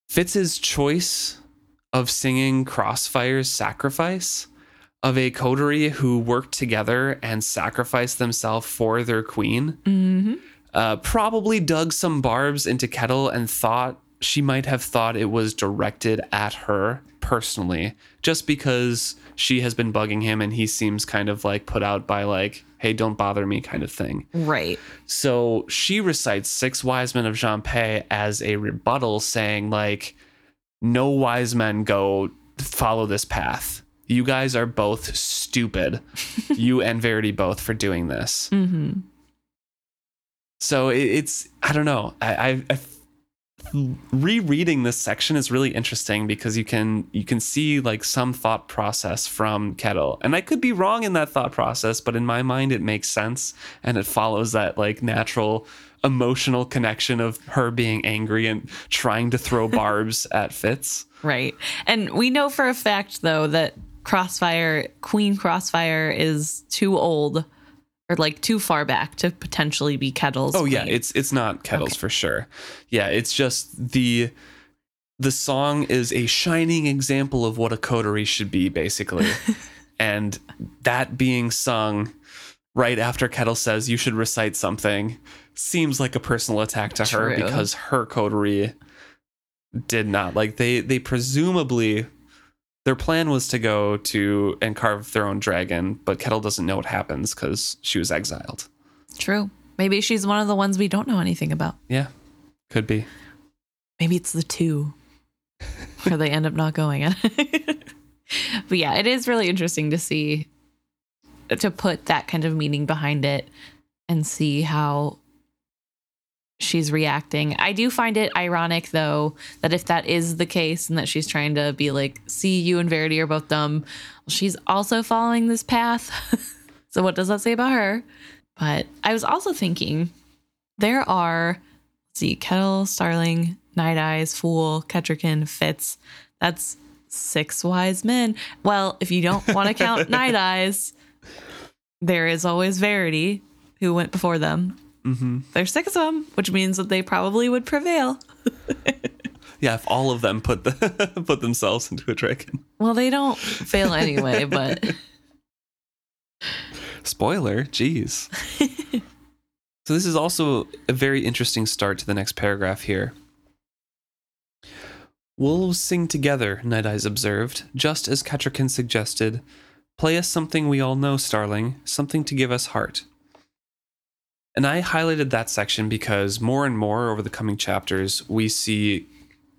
Speaker 1: Fitz's choice of singing Crossfire's sacrifice of a coterie who worked together and sacrificed themselves for their queen
Speaker 2: Mm-hmm.
Speaker 1: uh, probably dug some barbs into Kettle and thought she might have thought it was directed at her personally, just because she has been bugging him and he seems kind of like put out by like, hey, don't bother me kind of thing.
Speaker 2: Right.
Speaker 1: So she recites Six Wise Men of Jhaampe as a rebuttal, saying, like, no wise men go follow this path. You guys are both stupid. you and Verity both for doing this.
Speaker 2: Mm-hmm.
Speaker 1: So it's I don't know. I, I, I rereading this section is really interesting because you can you can see like some thought process from Kettle, and I could be wrong in that thought process, but in my mind it makes sense and it follows that like natural emotional connection of her being angry and trying to throw barbs at Fitz.
Speaker 2: Right. And we know for a fact though that Crossfire Queen Crossfire is too old or like too far back to potentially be Kettle's.
Speaker 1: Oh yeah, it's it's not Kettles
Speaker 2: Okay.
Speaker 1: for sure. Yeah, it's just the the song is a shining example of what a coterie should be, basically. and that being sung right after Kettle says you should recite something seems like a personal attack to her because her coterie did not like they they presumably their plan was to go to and carve their own dragon, but Kettle doesn't know what happens because she was exiled.
Speaker 2: true. Maybe she's one of the ones we don't know anything about.
Speaker 1: Yeah, could be.
Speaker 2: Maybe it's the two where they end up not going. but yeah, it is really interesting to see to put that kind of meaning behind it and see how she's reacting. I do find it ironic though that if that is the case and that she's trying to be like, see you and Verity are both dumb, she's also following this path. so what does that say about her? But I was also thinking there are let's see, Kettle, Starling, Night Eyes, Fool, Kettricken, Fitz. That's six wise men. Well, if you don't want to count Night Eyes, there is always Verity, who went before them.
Speaker 1: Hmm
Speaker 2: There's six of them, which means that they probably would prevail.
Speaker 1: Yeah, if all of them put the put themselves into a dragon.
Speaker 2: Well, they don't fail anyway, but
Speaker 1: Spoiler, jeez. so this is also a very interesting start to the next paragraph here. Wolves sing together, Night Eyes observed, just as Kettricken suggested. Play us something we all know, Starling, something to give us heart. And I highlighted that section because more and more over the coming chapters, we see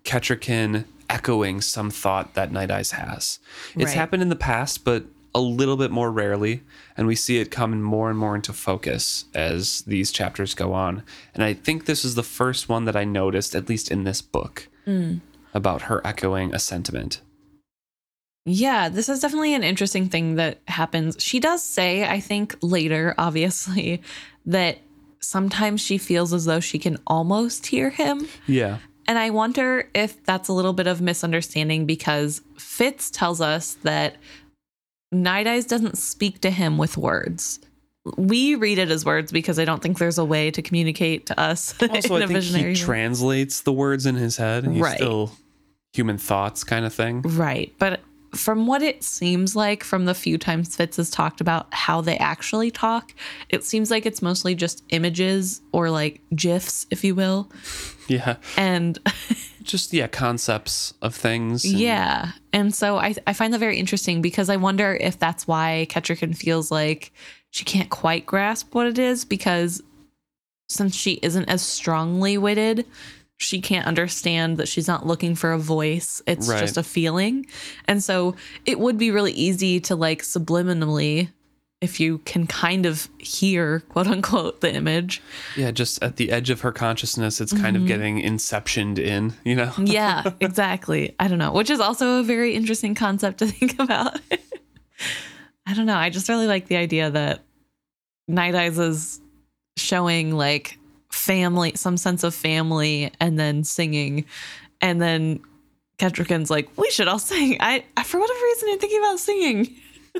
Speaker 1: Kettricken echoing some thought that Night Eyes has. It's
Speaker 2: Right.
Speaker 1: happened in the past, but a little bit more rarely, and we see it come more and more into focus as these chapters go on. And I think this is the first one that I noticed, at least in this book, mm. about her echoing a sentiment.
Speaker 2: Yeah, this is definitely an interesting thing that happens. She does say, I think later, obviously, that sometimes she feels as though she can almost hear him.
Speaker 1: Yeah.
Speaker 2: And I wonder if that's a little bit of misunderstanding because Fitz tells us that Night Eyes doesn't speak to him with words. We read it as words because I don't think there's a way to communicate to us
Speaker 1: Also, I think he translates the words in his head. He's
Speaker 2: Right.
Speaker 1: still human thoughts kind of thing.
Speaker 2: Right. But from what it seems like from the few times Fitz has talked about how they actually talk, it seems like it's mostly just images or like GIFs, if you will.
Speaker 1: Yeah.
Speaker 2: And
Speaker 1: Just, yeah, concepts of things. and-
Speaker 2: yeah. And so I, I find that very interesting because I wonder if that's why Kettricken feels like she can't quite grasp what it is because since she isn't as strongly witted, she can't understand that she's not looking for a voice. It's
Speaker 1: Right.
Speaker 2: just a feeling. And so it would be really easy to like subliminally if you can kind of hear, quote unquote, the image.
Speaker 1: Yeah, just at the edge of her consciousness, it's kind of mm-hmm. getting inceptioned in, you know?
Speaker 2: Yeah, exactly. I don't know, which is also a very interesting concept to think about. I don't know. I just really like the idea that Night Eyes is showing like family, some sense of family, and then singing. And then Kettrickens like, we should all sing. I, I for whatever reason, I'm thinking about singing.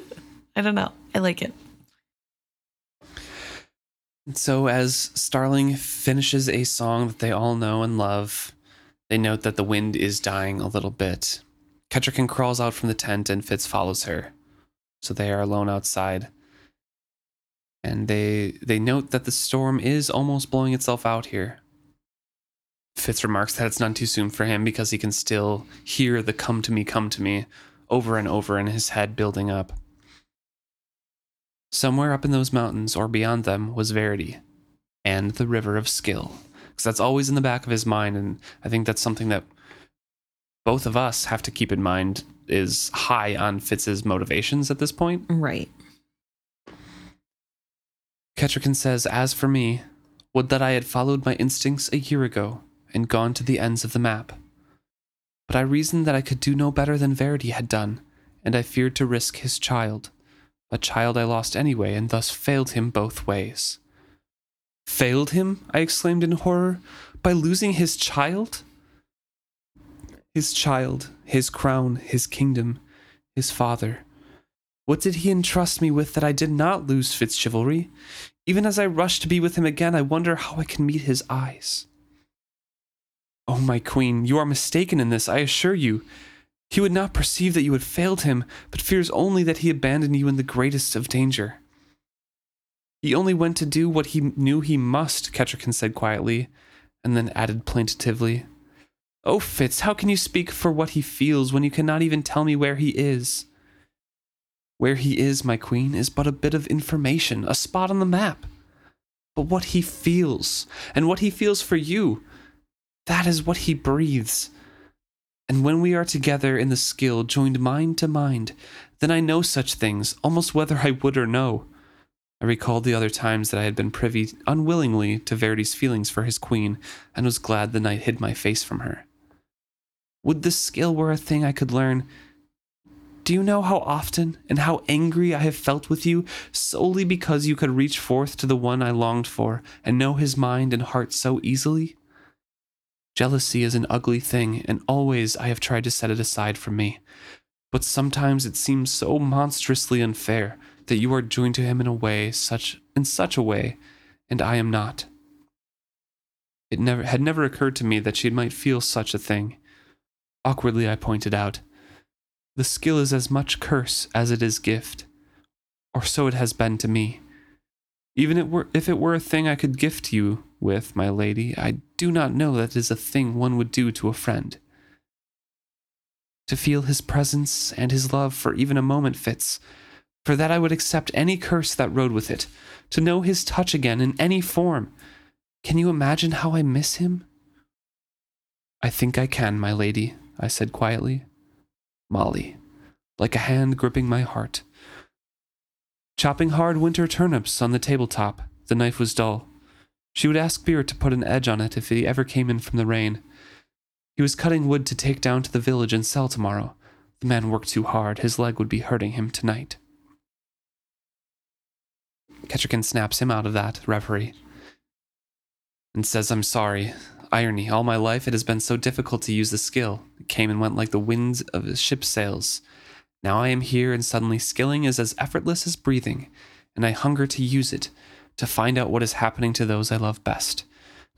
Speaker 2: I don't know. I like it.
Speaker 1: So, as Starling finishes a song that they all know and love, they note that the wind is dying a little bit. Kettricken crawls out from the tent and Fitz follows her. So they are alone outside. And they they note that the storm is almost blowing itself out here. Fitz remarks that it's none too soon for him because he can still hear the come to me, come to me over and over in his head building up. Somewhere up in those mountains or beyond them was Verity and the River of Skill. Because that's always in the back of his mind. And I think that's something that both of us have to keep in mind is high on Fitz's motivations at this point.
Speaker 2: Right.
Speaker 1: Kettricken says, As for me, would that I had followed my instincts a year ago and gone to the ends of the map. But I reasoned that I could do no better than Verity had done, and I feared to risk his child a child I lost anyway, and thus failed him both ways. Failed him? I exclaimed in horror. By losing his child? His child, his crown, his kingdom, his father. What did he entrust me with that I did not lose Fitzchivalry? Even as I rush to be with him again, I wonder how I can meet his eyes. Oh, my queen, you are mistaken in this, I assure you. He would not perceive that you had failed him, but fears only that he abandoned you in the greatest of danger. He only went to do what he knew he must, Kettricken said quietly, and then added plaintively, Oh, Fitz, how can you speak for what he feels when you cannot even tell me where he is? Where he is, my queen, is but a bit of information, a spot on the map. But what he feels, and what he feels for you, that is what he breathes. And when we are together in the skill joined mind to mind, then I know such things, almost whether I would or no. I recalled the other times that I had been privy unwillingly to Verity's feelings for his queen, and was glad the night hid my face from her. Would the skill were a thing I could learn? Do you know how often and how angry I have felt with you solely because you could reach forth to the one I longed for and know his mind and heart so easily? Jealousy is an ugly thing, and always I have tried to set it aside from me. But sometimes it seems so monstrously unfair that you are joined to him in a way such in such a way, and I am not. It never had never occurred to me that she might feel such a thing. Awkwardly I pointed out. The skill is as much curse as it is gift. Or so it has been to me. Even it were, if it were a thing I could gift you with, my lady, I do not know that it is a thing one would do to a friend. To feel his presence and his love for even a moment Fitz. For that I would accept any curse that rode with it. To know his touch again in any form. Can you imagine how I miss him? I think I can, my lady, I said quietly. Molly, like a hand gripping my heart. Chopping hard winter turnips on the tabletop, the knife was dull. She would ask Burrich to put an edge on it if he ever came in from the rain. He was cutting wood to take down to the village and sell tomorrow. The man worked too hard, his leg would be hurting him tonight. Kettricken snaps him out of that reverie and says, I'm sorry. Irony, all my life it has been so difficult to use the skill. Came and went like the winds of a ship's sails. Now I am here, and suddenly skilling is as effortless as breathing, and I hunger to use it, to find out what is happening to those I love best.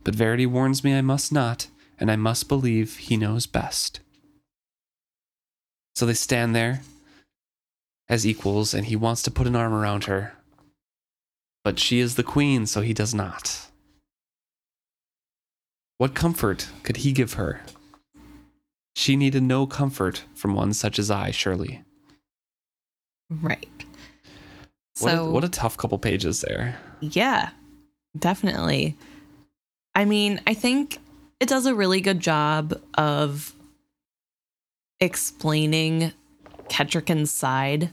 Speaker 1: But Verity warns me I must not, and I must believe he knows best. So they stand there as equals, and he wants to put an arm around her. But she is the queen, so he does not. What comfort could he give her? She needed no comfort from one such as I, surely.
Speaker 2: Right.
Speaker 1: What,
Speaker 2: So
Speaker 1: a, what a tough couple pages there.
Speaker 2: Yeah, definitely. I mean, I think it does a really good job of explaining Kettricken's side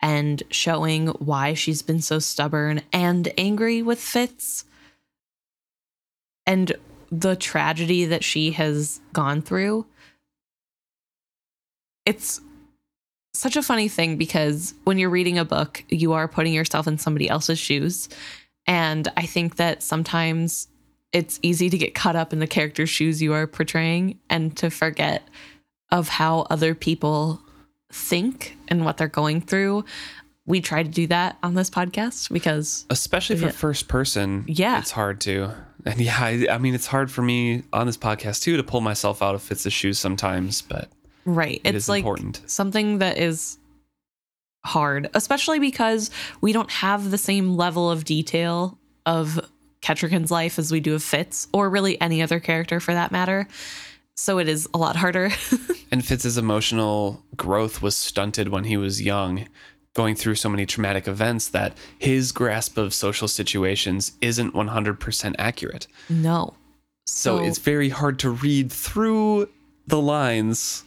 Speaker 2: and showing why she's been so stubborn and angry with Fitz and the tragedy that she has gone through. It's such a funny thing because when you're reading a book, you are putting yourself in somebody else's shoes. And I think that sometimes it's easy to get caught up in the character's shoes you are portraying and to forget of how other people think and what they're going through. We try to do that on this podcast because
Speaker 1: especially for
Speaker 2: Yeah.
Speaker 1: first person
Speaker 2: Yeah.
Speaker 1: it's hard to and yeah I, I mean it's hard for me on this podcast too to pull myself out of fitz's shoes sometimes but
Speaker 2: right,
Speaker 1: it
Speaker 2: it's
Speaker 1: is
Speaker 2: like
Speaker 1: important
Speaker 2: something that is hard, especially because we don't have the same level of detail of Kettricken's life as we do of Fitz, or really any other character for that matter. So it is a lot harder.
Speaker 1: and fitz's emotional growth was stunted when he was young going through so many traumatic events that his grasp of social situations isn't 100% accurate
Speaker 2: no.
Speaker 1: so it's very hard to read through the lines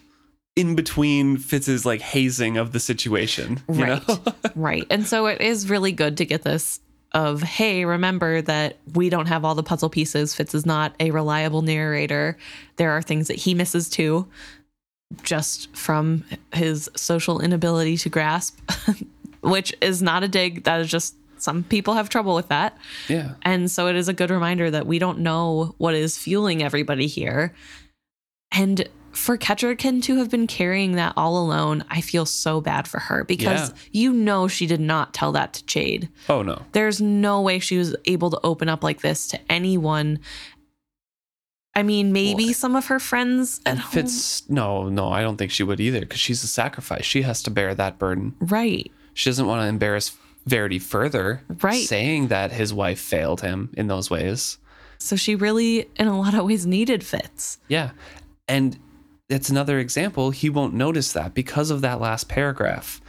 Speaker 1: in between fitz's like hazing of the situation you
Speaker 2: Right. right. And so it is really good to get this of, hey, remember that we don't have all the puzzle pieces. Fitz is not a reliable narrator. There are things that he misses too, just from his social inability to grasp, which is not a dig. That is just some people have trouble with that.
Speaker 1: yeah
Speaker 2: And so it is a good reminder that we don't know what is fueling everybody here. And for Kettricken to have been carrying that all alone, I feel so bad for her because
Speaker 1: Yeah.
Speaker 2: you know she did not tell that to Jade.
Speaker 1: oh no
Speaker 2: There's no way she was able to open up like this to anyone. I mean, maybe
Speaker 1: Well,
Speaker 2: some of her friends at
Speaker 1: And
Speaker 2: home.
Speaker 1: Fitz, no, no, I don't think she would either because she's a sacrifice. She has to bear that burden.
Speaker 2: Right.
Speaker 1: She doesn't want to embarrass Verity further,
Speaker 2: Right.
Speaker 1: Saying that his wife failed him in those ways.
Speaker 2: So she really, in a lot of ways, needed Fitz.
Speaker 1: Yeah. And it's another example. He won't notice that because of that last paragraph.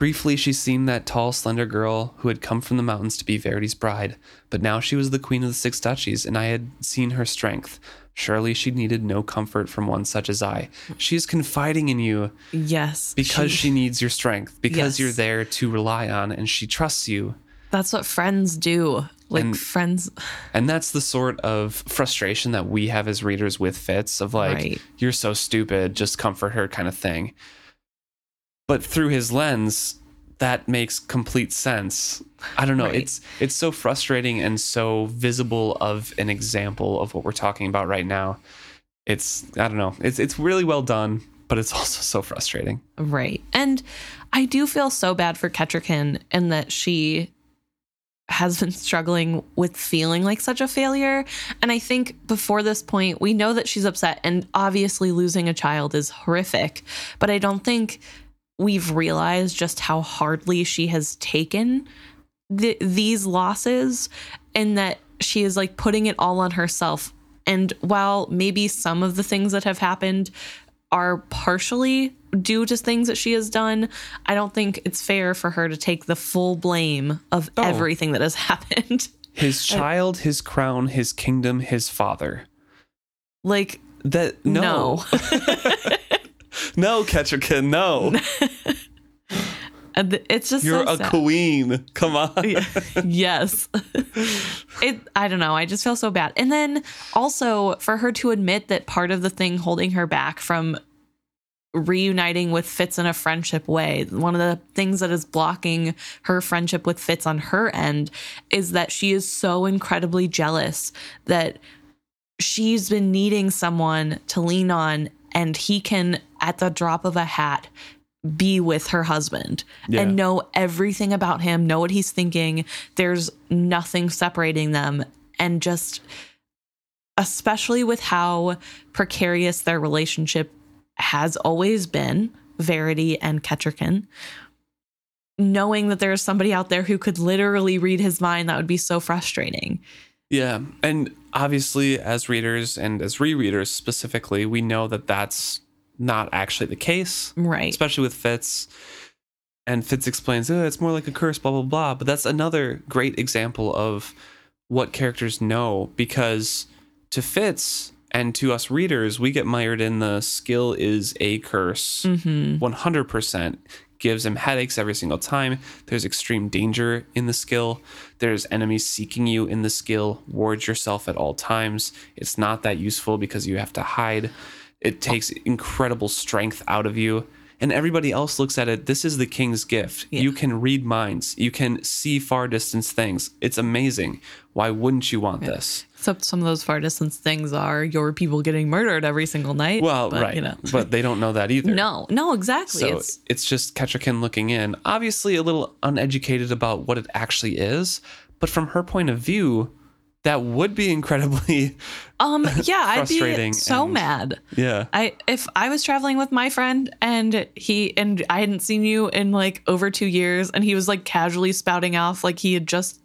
Speaker 1: Briefly, she's seen that tall, slender girl who had come from the mountains to be Verity's bride, but now she was the queen of the six duchies, and I had seen her strength. Surely she needed no comfort from one such as I. She is confiding in you
Speaker 2: Yes.
Speaker 1: because she, needs your strength, because
Speaker 2: Yes.
Speaker 1: you're there to rely on, and she trusts you.
Speaker 2: That's what friends do. Like
Speaker 1: And-
Speaker 2: friends.
Speaker 1: And that's the sort of frustration that we have as readers with Fitz of like,
Speaker 2: Right.
Speaker 1: you're so stupid, just comfort her kind of thing. But through his lens, that makes complete sense. I don't know.
Speaker 2: Right.
Speaker 1: It's it's so frustrating and so visible of an example of what we're talking about right now. It's I don't know. It's it's really well done, but it's also so frustrating.
Speaker 2: Right. And I do feel so bad for Kettricken in that she has been struggling with feeling like such a failure. And I think before this point, we know that she's upset, and obviously losing a child is horrific. But I don't think we've realized just how hardly she has taken th- these losses and that she is like putting it all on herself. And while maybe some of the things that have happened are partially due to things that she has done, I don't think it's fair for her to take the full blame of
Speaker 1: Oh.
Speaker 2: everything that has happened.
Speaker 1: His child, his crown, his kingdom, his father.
Speaker 2: like,
Speaker 1: That no.
Speaker 2: no.
Speaker 1: No, Kettricken, no.
Speaker 2: It's just
Speaker 1: You're
Speaker 2: so
Speaker 1: a
Speaker 2: sad.
Speaker 1: queen. Come on.
Speaker 2: yes. it I don't know, I just feel so bad. And then also for her to admit that part of the thing holding her back from reuniting with Fitz in a friendship way, one of the things that is blocking her friendship with Fitz on her end is that she is so incredibly jealous that she's been needing someone to lean on and he can at the drop of a hat be with her husband
Speaker 1: Yeah.
Speaker 2: and know everything about him, know what he's thinking. There's nothing separating them. And just, especially with how precarious their relationship has always been, Verity and Kettricken, knowing that there's somebody out there who could literally read his mind, that would be so frustrating.
Speaker 1: Yeah. And obviously, as readers and as rereaders specifically, we know that that's not actually the case,
Speaker 2: Right.
Speaker 1: especially with Fitz. And Fitz explains, oh, it's more like a curse, blah, blah, blah. But that's another great example of what characters know because to Fitz And to us readers, we get mired in the skill is a curse. Mm-hmm. 100% gives him headaches every single time. There's extreme danger in the skill. There's enemies seeking you in the skill. Ward yourself at all times. It's not that useful because you have to hide. It takes incredible strength out of you. And everybody else looks at it. This is the king's gift. You can read minds. You can see far distance things. It's amazing. Why wouldn't you want this?
Speaker 2: Except some of those far distance things are your people getting murdered every single night.
Speaker 1: Well,
Speaker 2: but,
Speaker 1: right.
Speaker 2: You know.
Speaker 1: but they don't know that either.
Speaker 2: no, no, exactly.
Speaker 1: So
Speaker 2: it's
Speaker 1: it's, just Kettricken looking in, obviously a little uneducated about what it actually is, but from her point of view, that would be incredibly,
Speaker 2: um yeah, I'd be so
Speaker 1: and-
Speaker 2: mad.
Speaker 1: yeah.
Speaker 2: I if I was traveling with my friend and he and I hadn't seen you in like over 2 years and he was like casually spouting off like he had just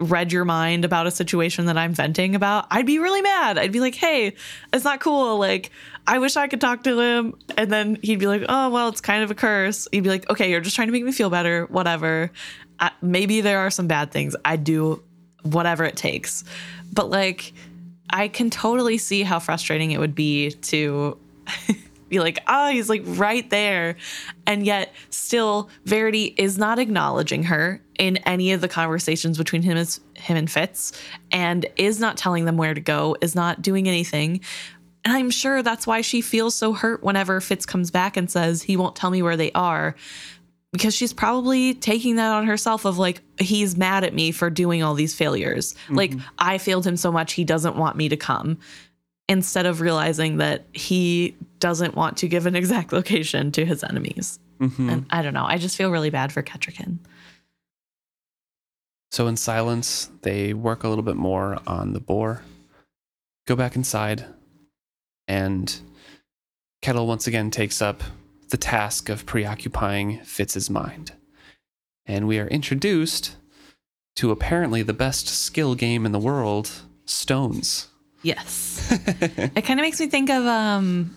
Speaker 2: read your mind about a situation that I'm venting about, I'd be really mad. I'd be like, "Hey, it's not cool. Like, I wish I could talk to him." And then he'd be like, "Oh, well, it's kind of a curse." He'd be like, "Okay, you're just trying to make me feel better. Whatever. I, maybe there are some bad things. I'd do whatever it takes." But like I can totally see how frustrating it would be to be like, oh, he's like right there. And yet, still, Verity is not acknowledging her in any of the conversations between him, as, him and Fitz, and is not telling them where to go, is not doing anything. And I'm sure that's why she feels so hurt whenever Fitz comes back and says he won't tell me where they are. Because she's probably taking that on herself of like, he's mad at me for doing all these failures. Mm-hmm. Like, I failed him so much, he doesn't want me to come instead of realizing that he doesn't want to give an exact location to his enemies. Mm-hmm. And I don't know. I just feel really bad for Kettricken.
Speaker 1: So in silence, they work a little bit more on the boar, go back inside, and Kettle once again takes up the task of preoccupying Fitz's mind. And we are introduced to apparently the best skill game in the world, Stones.
Speaker 2: Yes. it kind of makes me think of um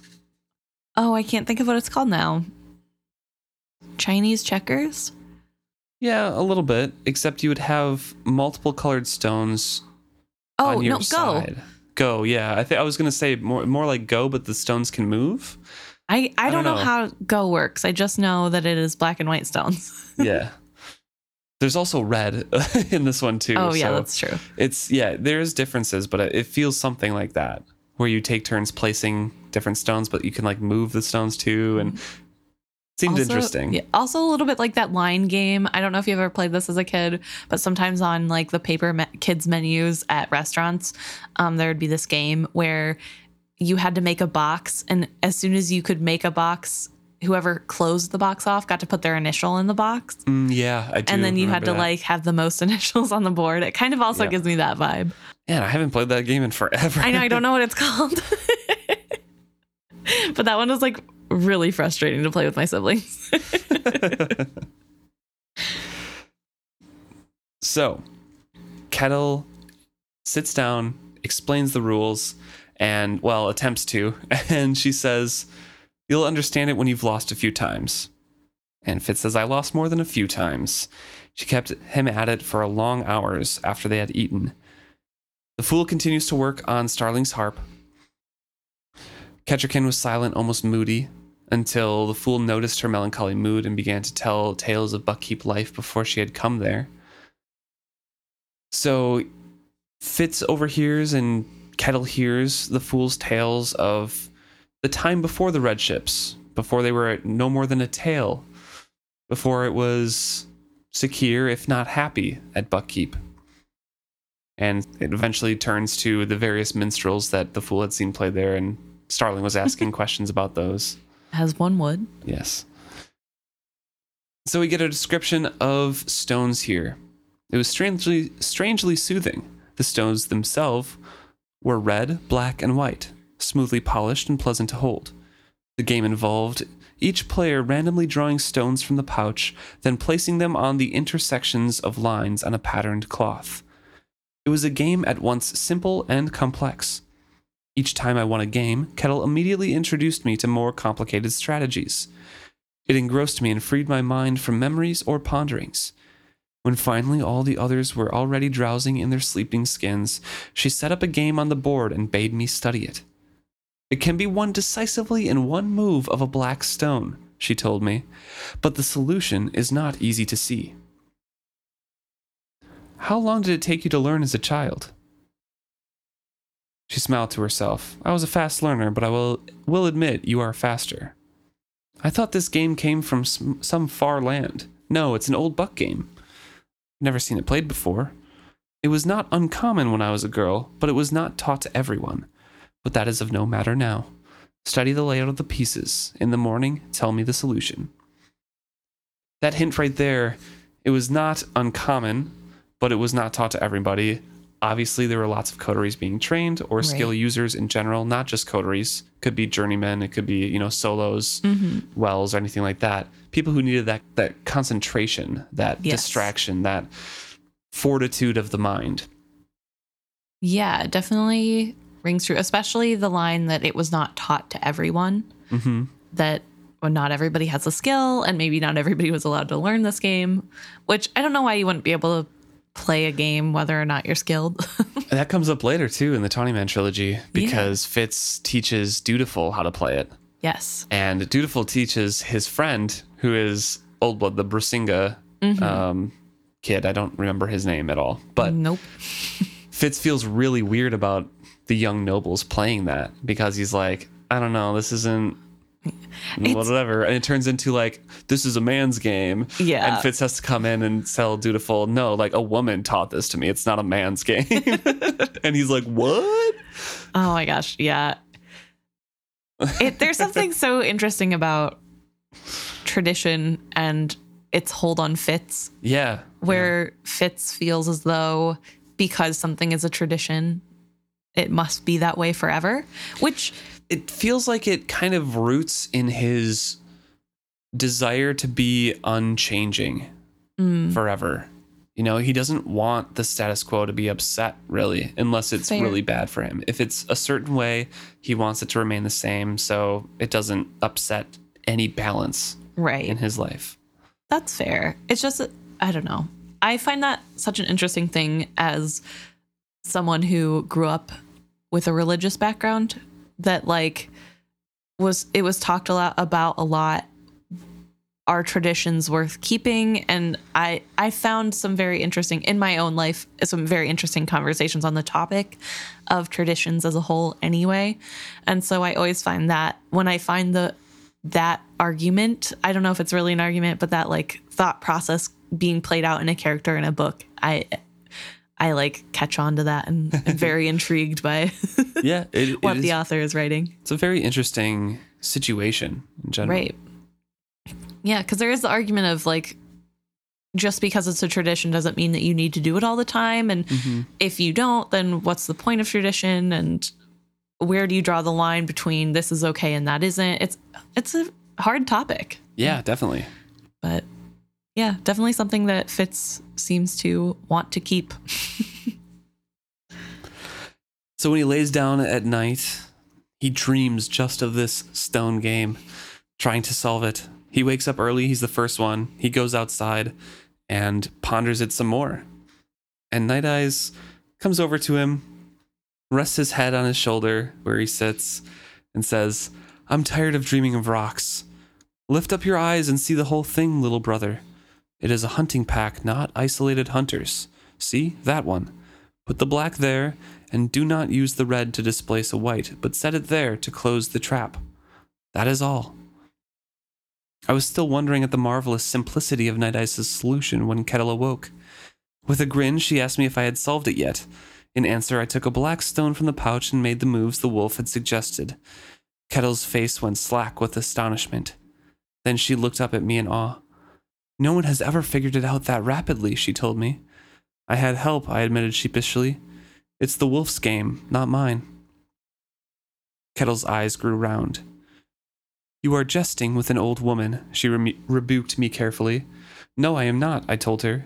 Speaker 2: oh, I can't think of what it's called now. Chinese checkers?
Speaker 1: Yeah, a little bit, except you would have multiple colored stones
Speaker 2: Oh, no, go.
Speaker 1: Go, yeah. I think I was gonna say more more like go, but the stones can move.
Speaker 2: I, I, don't,
Speaker 1: don't
Speaker 2: know.
Speaker 1: know.
Speaker 2: how Go works. I just know that it is black and white stones.
Speaker 1: yeah. There's also red in this one too.
Speaker 2: oh, yeah,
Speaker 1: so
Speaker 2: that's true.
Speaker 1: it's yeah. There's differences, but it feels something like that, where you take turns placing different stones, but you can like move the stones too, and seemed
Speaker 2: Also-
Speaker 1: interesting.
Speaker 2: Yeah, also a little bit like that line game. I don't know if you've ever played this as a kid, but sometimes on like the paper me- kids menus at restaurants, um, there would be this game where you had to make a box, and as soon as you could make a box, whoever closed the box off got to put their initial in the box,
Speaker 1: Mm, yeah, I do.
Speaker 2: and then you had to
Speaker 1: that.
Speaker 2: like have the most initials on the board. It kind of also
Speaker 1: Yep.
Speaker 2: gives me that vibe.
Speaker 1: Man, I haven't played that game in forever.
Speaker 2: I know I don't know what it's called. but that one was like really frustrating to play with my siblings.
Speaker 1: So, Kettle sits down, explains the rules, and, well, attempts to. And she says, You'll understand it when you've lost a few times. And Fitz says, I lost more than a few times. She kept him at it for long hours after they had eaten. The fool continues to work on Starling's harp. Kettricken was silent, almost moody, until the fool noticed her melancholy mood and began to tell tales of Buckkeep life before she had come there. So Fitz overhears and Kettle hears the fool's tales of the time before the red ships, before they were no more than a tale, before it was secure, if not happy, at Buckkeep. And it eventually turns to the various minstrels that the fool had seen play there, and Starling was asking questions about those.
Speaker 2: As one would.
Speaker 1: Yes. So we get a description of stones here. It was strangely strangely soothing. The stones themselves were red, black, and white, smoothly polished and pleasant to hold. The game involved each player randomly drawing stones from the pouch, then placing them on the intersections of lines on a patterned cloth. It was a game at once simple and complex. Each time I won a game, Kettle immediately introduced me to more complicated strategies. It engrossed me and freed my mind from memories or ponderings. When finally all the others were already drowsing in their sleeping skins, she set up a game on the board and bade me study it. It can be won decisively in one move of a black stone, she told me, but the solution is not easy to see. How long did it take you to learn as a child? She smiled to herself. I was a fast learner, but I will, will admit you are faster. I thought this game came from some far land. No, it's an old buck game. Never seen it played before. It was not uncommon when I was a girl, but it was not taught to everyone. But that is of no matter now. Study the layout of the pieces. In the morning, tell me the solution. That hint right there, it was not uncommon, but it was not taught to everybody. Obviously, there were lots of coteries being trained or
Speaker 2: Right.
Speaker 1: skill users in general, not just coteries. Could be journeymen, it could be, you know, solos, mm-hmm. wells, or anything like that. People who needed that that concentration, that
Speaker 2: Yes.
Speaker 1: distraction, that fortitude of the mind.
Speaker 2: Yeah, definitely rings true, especially the line that it was not taught to everyone,
Speaker 1: hmm
Speaker 2: that well, not everybody has a skill, and maybe not everybody was allowed to learn this game, which I don't know why you wouldn't be able to play a game whether or not you're skilled.
Speaker 1: That comes up later too in the Tawny Man trilogy because Fitz teaches Dutiful how to play it.
Speaker 2: yes.
Speaker 1: And Dutiful teaches his friend, who is Old Blood, the Bresinga um, kid. I don't remember his name at all. But
Speaker 2: nope.
Speaker 1: Fitz feels really weird about the young nobles playing that because he's like, I don't know, this isn't whatever. And it turns into like, this is a man's game.
Speaker 2: Yeah.
Speaker 1: And Fitz has to come in and sell Dutiful, no, like a woman taught this to me. It's not a man's game. and he's like, what?
Speaker 2: Oh my gosh, yeah. It, there's something so interesting about tradition and its hold on Fitz,
Speaker 1: Yeah.
Speaker 2: where Fitz feels as though because something is a tradition, it must be that way forever, which
Speaker 1: it feels like it kind of roots in his desire to be unchanging
Speaker 2: mm,
Speaker 1: forever. You know, he doesn't want the status quo to be upset, really, unless it's
Speaker 2: Fair.
Speaker 1: really bad for him. If it's a certain way, he wants it to remain the same so it doesn't upset any balance
Speaker 2: right.
Speaker 1: in his life.
Speaker 2: That's fair. It's just, I don't know. I find that such an interesting thing as someone who grew up with a religious background that like was it was talked a lot about a lot are traditions worth keeping and i i found some very interesting in my own life some very interesting conversations on the topic of traditions as a whole anyway and so i always find that when i find the that argument i don't know if it's really an argument but that like thought process being played out in a character in a book i i like catch on to that and am very intrigued by
Speaker 1: Yeah, it, it
Speaker 2: what
Speaker 1: is-
Speaker 2: the author is writing
Speaker 1: it's a very interesting situation in general.
Speaker 2: Right. Yeah, because there is the argument of like, just because it's a tradition doesn't mean that you need to do it all the time. And
Speaker 1: Mhm.
Speaker 2: if you don't, then what's the point of tradition? And where do you draw the line between this is okay and that isn't? It's it's a hard topic,
Speaker 1: Yeah, definitely.
Speaker 2: but yeah, definitely something that Fitz seems to want to keep.
Speaker 1: So when he lays down at night, he dreams just of this stone game, trying to solve it. He wakes up early, he's the first one. He goes outside and ponders it some more. And Night Eyes comes over to him, rests his head on his shoulder where he sits, and says, I'm tired of dreaming of rocks. Lift up your eyes and see the whole thing, little brother. It is a hunting pack, not isolated hunters. See, that one. Put the black there, and do not use the red to displace a white, but set it there to close the trap. That is all. I was still wondering at the marvelous simplicity of Night Eyes's solution when Kettle awoke. With a grin, she asked me if I had solved it yet. In answer, I took a black stone from the pouch and made the moves the wolf had suggested. Kettle's face went slack with astonishment. Then she looked up at me in awe. No one has ever figured it out that rapidly, she told me. I had help, I admitted sheepishly. It's the wolf's game, not mine. Kettle's eyes grew round. You are jesting with an old woman, she rem- rebuked me carefully. No, I am not, I told her,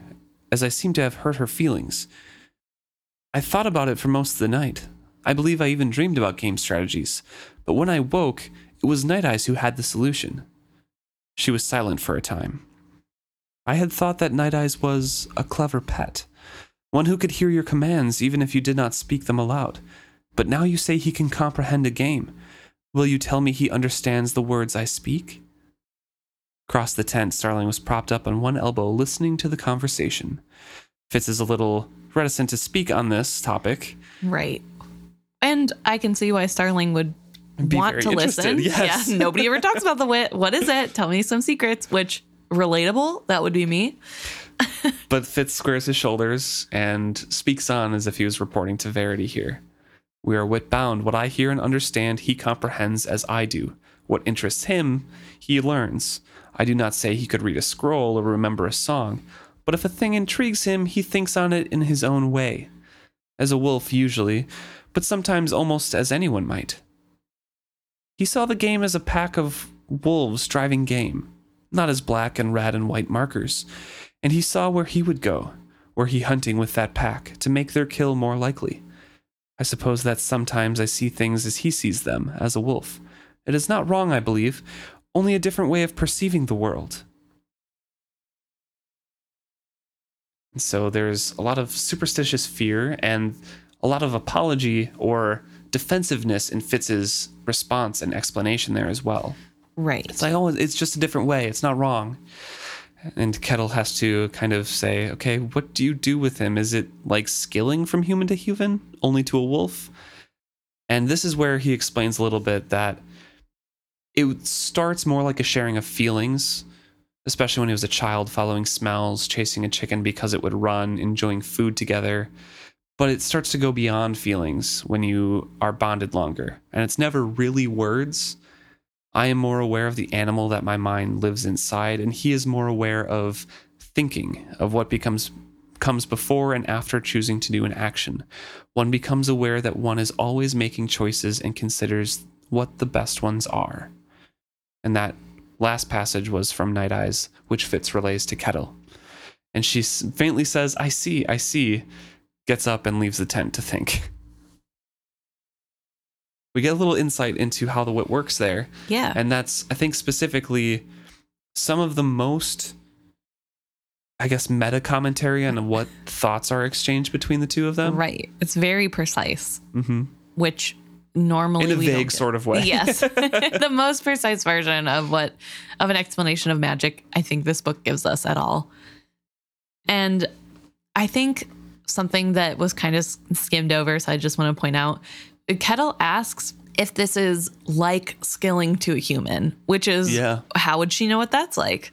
Speaker 1: as I seemed to have hurt her feelings. I thought about it for most of the night. I believe I even dreamed about game strategies, but when I woke, it was Night Eyes who had the solution. She was silent for a time. I had thought that Night Eyes was a clever pet, one who could hear your commands even if you did not speak them aloud. But now you say he can comprehend a game. Will you tell me he understands the words I speak? Across the tent, Starling was propped up on one elbow, listening to the conversation. Fitz is a little reticent to speak on this topic.
Speaker 2: Right. And I can see why Starling would
Speaker 1: Be
Speaker 2: want to listen.
Speaker 1: yes.
Speaker 2: Yeah. Nobody ever talks about the wit. What is it? Tell me some secrets, which relatable. That would be me.
Speaker 1: But Fitz squares his shoulders and speaks on as if he was reporting to Verity here. We are wit bound. What I hear and understand, he comprehends as I do. What interests him, he learns. I do not say he could read a scroll or remember a song, but if a thing intrigues him, he thinks on it in his own way. As a wolf, usually, but sometimes almost as anyone might. He saw the game as a pack of wolves driving game, not as black and red and white markers and he saw where he would go, were he hunting with that pack, to make their kill more likely. I suppose that sometimes I see things as he sees them, as a wolf. It is not wrong, I believe, only a different way of perceiving the world. So there's a lot of superstitious fear and a lot of apology or defensiveness in Fitz's response and explanation there as well.
Speaker 2: Right.
Speaker 1: It's like, oh, it's just a different way. It's not wrong. And Kettle has to kind of say, okay, what do you do with him? Is it like skilling from human to human, only to a wolf? And this is where he explains a little bit that it starts more like a sharing of feelings, especially when he was a child, following smells, chasing a chicken because it would run, enjoying food together. But it starts to go beyond feelings when you are bonded longer. And it's never really words. I am more aware of the animal that my mind lives inside, and he is more aware of thinking, of what becomes comes before and after choosing to do an action. One becomes aware that one is always making choices and considers what the best ones are. And that last passage was from Night Eyes, which Fitz relays to Kettle. And she faintly says, I see, I see, gets up and leaves the tent to think. We get a little insight into how the wit works there.
Speaker 2: Yeah.
Speaker 1: And that's, I think, specifically some of the most, I guess, meta commentary on what thoughts are exchanged between the two of them.
Speaker 2: right. It's very precise,
Speaker 1: hmm
Speaker 2: which normally
Speaker 1: In a vague sort of way.
Speaker 2: Yes. the most precise version of what of an explanation of magic I think this book gives us at all. And I think something that was kind of skimmed over, so I just want to point out Kettle asks if this is like skilling to a human, which is
Speaker 1: Yeah.
Speaker 2: how would she know what that's like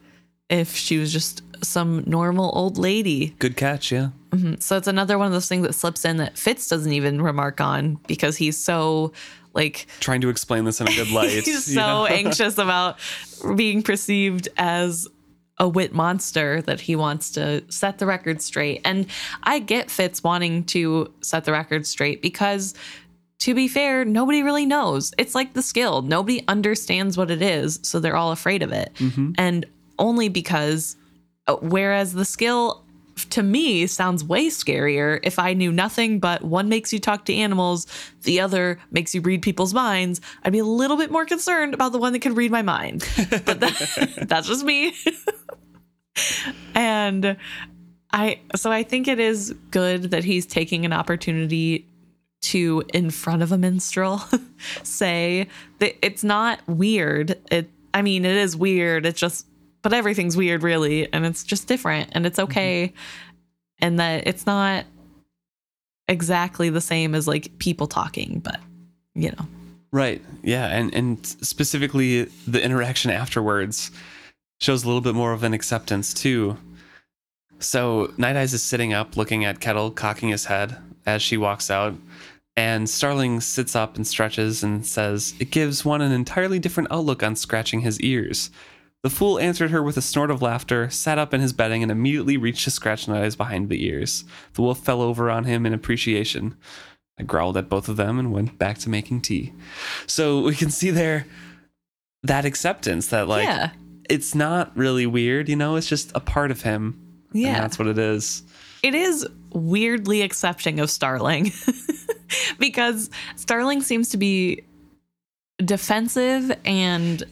Speaker 2: if she was just some normal old lady?
Speaker 1: Good catch, yeah.
Speaker 2: Mhm. So it's another one of those things that slips in that Fitz doesn't even remark on because he's so like
Speaker 1: Trying to explain this in a good light.
Speaker 2: he's so anxious about being perceived as a wit monster that he wants to set the record straight. And I get Fitz wanting to set the record straight because to be fair, nobody really knows. It's like the skill. Nobody understands what it is, so they're all afraid of it.
Speaker 1: Mhm.
Speaker 2: And only because whereas the skill to me sounds way scarier if I knew nothing but one makes you talk to animals, the other makes you read people's minds. I'd be a little bit more concerned about the one that can read my mind. But that, that's just me. and I so I think it is good that he's taking an opportunity to in front of a minstrel say that it's not weird. It I mean it is weird. It's just but everything's weird really and it's just different and it's mm-hmm. okay and that it's not exactly the same as like people talking but you know
Speaker 1: Right. Yeah. And and specifically the interaction afterwards shows a little bit more of an acceptance too. So Night Eyes is sitting up looking at Kettle cocking his head as she walks out. And Starling sits up and stretches and says, It gives one an entirely different outlook on scratching his ears. The fool answered her with a snort of laughter, sat up in his bedding, and immediately reached to scratch Eyes behind the ears. The wolf fell over on him in appreciation. I growled at both of them and went back to making tea. So we can see there that acceptance that like
Speaker 2: yeah
Speaker 1: it's not really weird, you know, it's just a part of him. And
Speaker 2: yeah
Speaker 1: that's what it is.
Speaker 2: it is weirdly accepting of Starling because Starling seems to be defensive and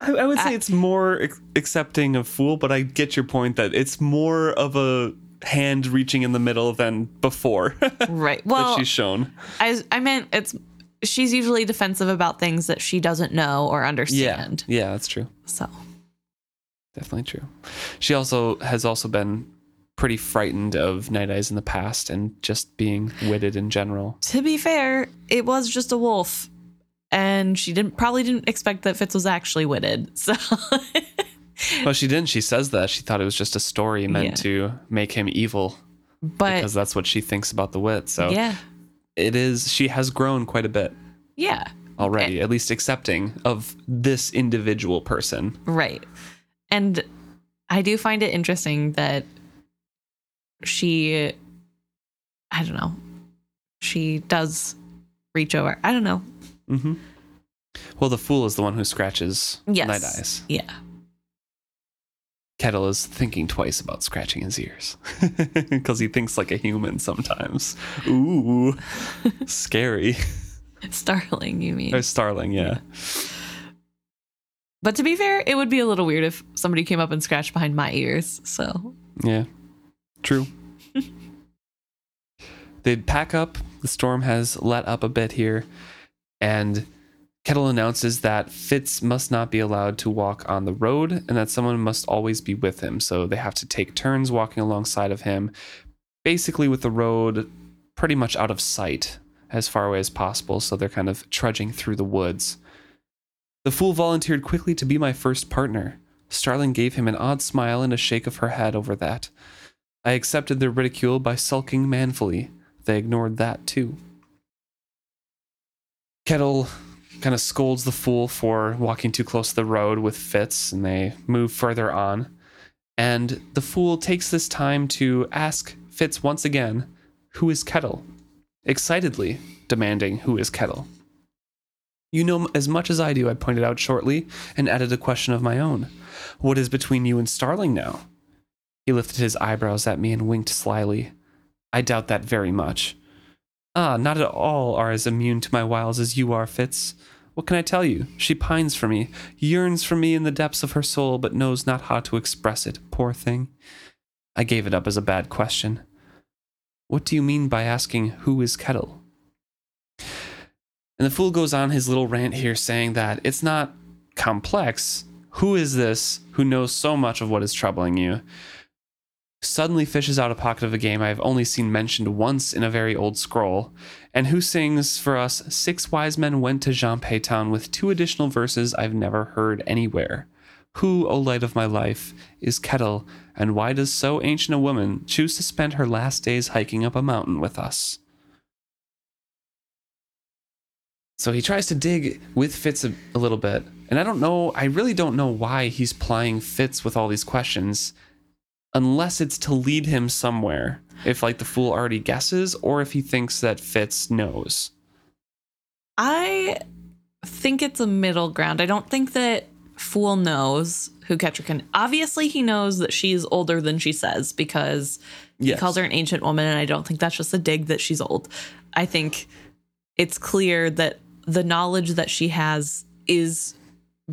Speaker 1: I, I would say
Speaker 2: I-
Speaker 1: it's more accepting of fool, but I get your point that it's more of a hand reaching in the middle than before
Speaker 2: right. Well,
Speaker 1: she's shown.
Speaker 2: I I meant it's she's usually defensive about things that she doesn't know or understand.
Speaker 1: Yeah.
Speaker 2: understand.
Speaker 1: Yeah, that's true.
Speaker 2: So
Speaker 1: Definitely true. She also has also been pretty frightened of Night Eyes in the past and just being witted in general.
Speaker 2: to be fair, it was just a wolf. And she didn't probably didn't expect that Fitz was actually witted. So
Speaker 1: Well, she didn't. She says that. She thought it was just a story meant
Speaker 2: Yeah.
Speaker 1: to make him evil
Speaker 2: but
Speaker 1: because that's what she thinks about the wit. So
Speaker 2: yeah.
Speaker 1: it is, she has grown quite a bit
Speaker 2: Yeah.
Speaker 1: already, at least accepting of this individual person.
Speaker 2: Right. And I do find it interesting that she, I don't know, she does reach over. I don't know.
Speaker 1: Hmm Well, the fool is the one who scratches
Speaker 2: Yes.
Speaker 1: Night Eyes.
Speaker 2: Yeah.
Speaker 1: Kettle is thinking twice about scratching his ears because he thinks like a human sometimes. Ooh, scary.
Speaker 2: Starling, you mean.
Speaker 1: Or Starling, yeah.
Speaker 2: But to be fair, it would be a little weird if somebody came up and scratched behind my ears. So,
Speaker 1: Yeah, true. they pack up. The storm has let up a bit here, and Kettle announces that Fitz must not be allowed to walk on the road and that someone must always be with him. So they have to take turns walking alongside of him, basically with the road pretty much out of sight as far away as possible. So they're kind of trudging through the woods. The fool volunteered quickly to be my first partner. Starling gave him an odd smile and a shake of her head over that. I accepted their ridicule by sulking manfully. They ignored that too. Kettle kind of scolds the fool for walking too close to the road with Fitz, and they move further on. And the fool takes this time to ask Fitz once again, Who is Kettle? Excitedly demanding, Who is Kettle? You know as much as I do, I pointed out shortly, and added a question of my own. What is between you and Starling now? He lifted his eyebrows at me and winked slyly. I doubt that very much. Ah, not at all are as immune to my wiles as you are, Fitz. What can I tell you? She pines for me, yearns for me in the depths of her soul, but knows not how to express it, poor thing. I gave it up as a bad question. What do you mean by asking who is Kettle? And the fool goes on his little rant here saying that it's not complex. Who is this who knows so much of what is troubling you? Suddenly fishes out a pocket of a game I have only seen mentioned once in a very old scroll, and who sings for us Six wise men went to Jhaampe Town with two additional verses I've never heard anywhere. Who, O light of my life, is Kettle, and why does so ancient a woman choose to spend her last days hiking up a mountain with us? So he tries to dig with Fitz a, a little bit, and I don't know, I really don't know why he's plying Fitz with all these questions, unless it's to lead him somewhere. If like the fool already guesses, or if he thinks that Fitz knows.
Speaker 2: I think it's a middle ground. I don't think that Fool knows who Kettrick Obviously, he knows that she's older than she says because
Speaker 1: Yes.
Speaker 2: he calls her an ancient woman, and I don't think that's just a dig that she's old. I think it's clear that the knowledge that she has is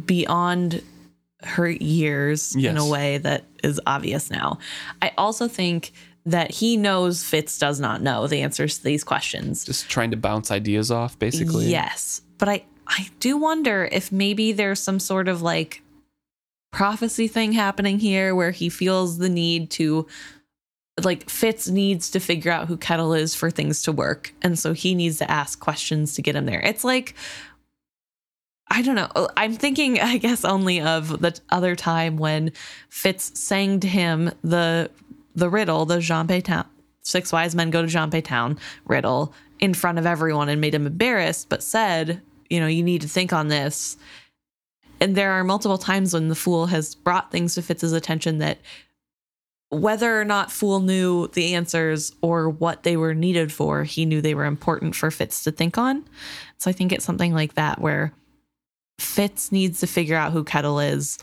Speaker 2: beyond her years in a way that is obvious now. I also think that he knows Fitz does not know the answers to these questions.
Speaker 1: Just trying to bounce ideas off, basically.
Speaker 2: Yes. But I I do wonder if maybe there's some sort of like prophecy thing happening here where he feels the need to like Fitz needs to figure out who Kettle is for things to work. And so he needs to ask questions to get him there. It's like I don't know. I'm thinking, I guess, only of the other time when Fitz sang to him the the riddle, the Jhaampe Town, six wise men go to Jhaampe Town riddle in front of everyone and made him embarrassed, but said, you know, you need to think on this. And there are multiple times when the fool has brought things to Fitz's attention that whether or not Fool knew the answers or what they were needed for, he knew they were important for Fitz to think on. So I think it's something like that where Fitz needs to figure out who Kettle is.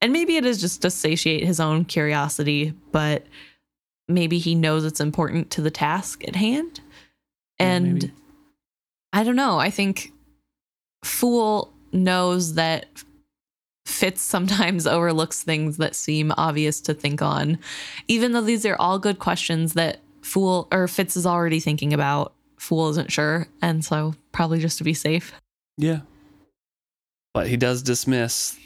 Speaker 2: And maybe it is just to satiate his own curiosity, but maybe he knows it's important to the task at hand.
Speaker 1: Yeah,
Speaker 2: And
Speaker 1: maybe.
Speaker 2: I don't know. I think Fool knows that Fitz sometimes overlooks things that seem obvious to think on. Even though these are all good questions that Fool or Fitz is already thinking about, Fool isn't sure, and so probably just to be safe.
Speaker 1: Yeah. But he does dismiss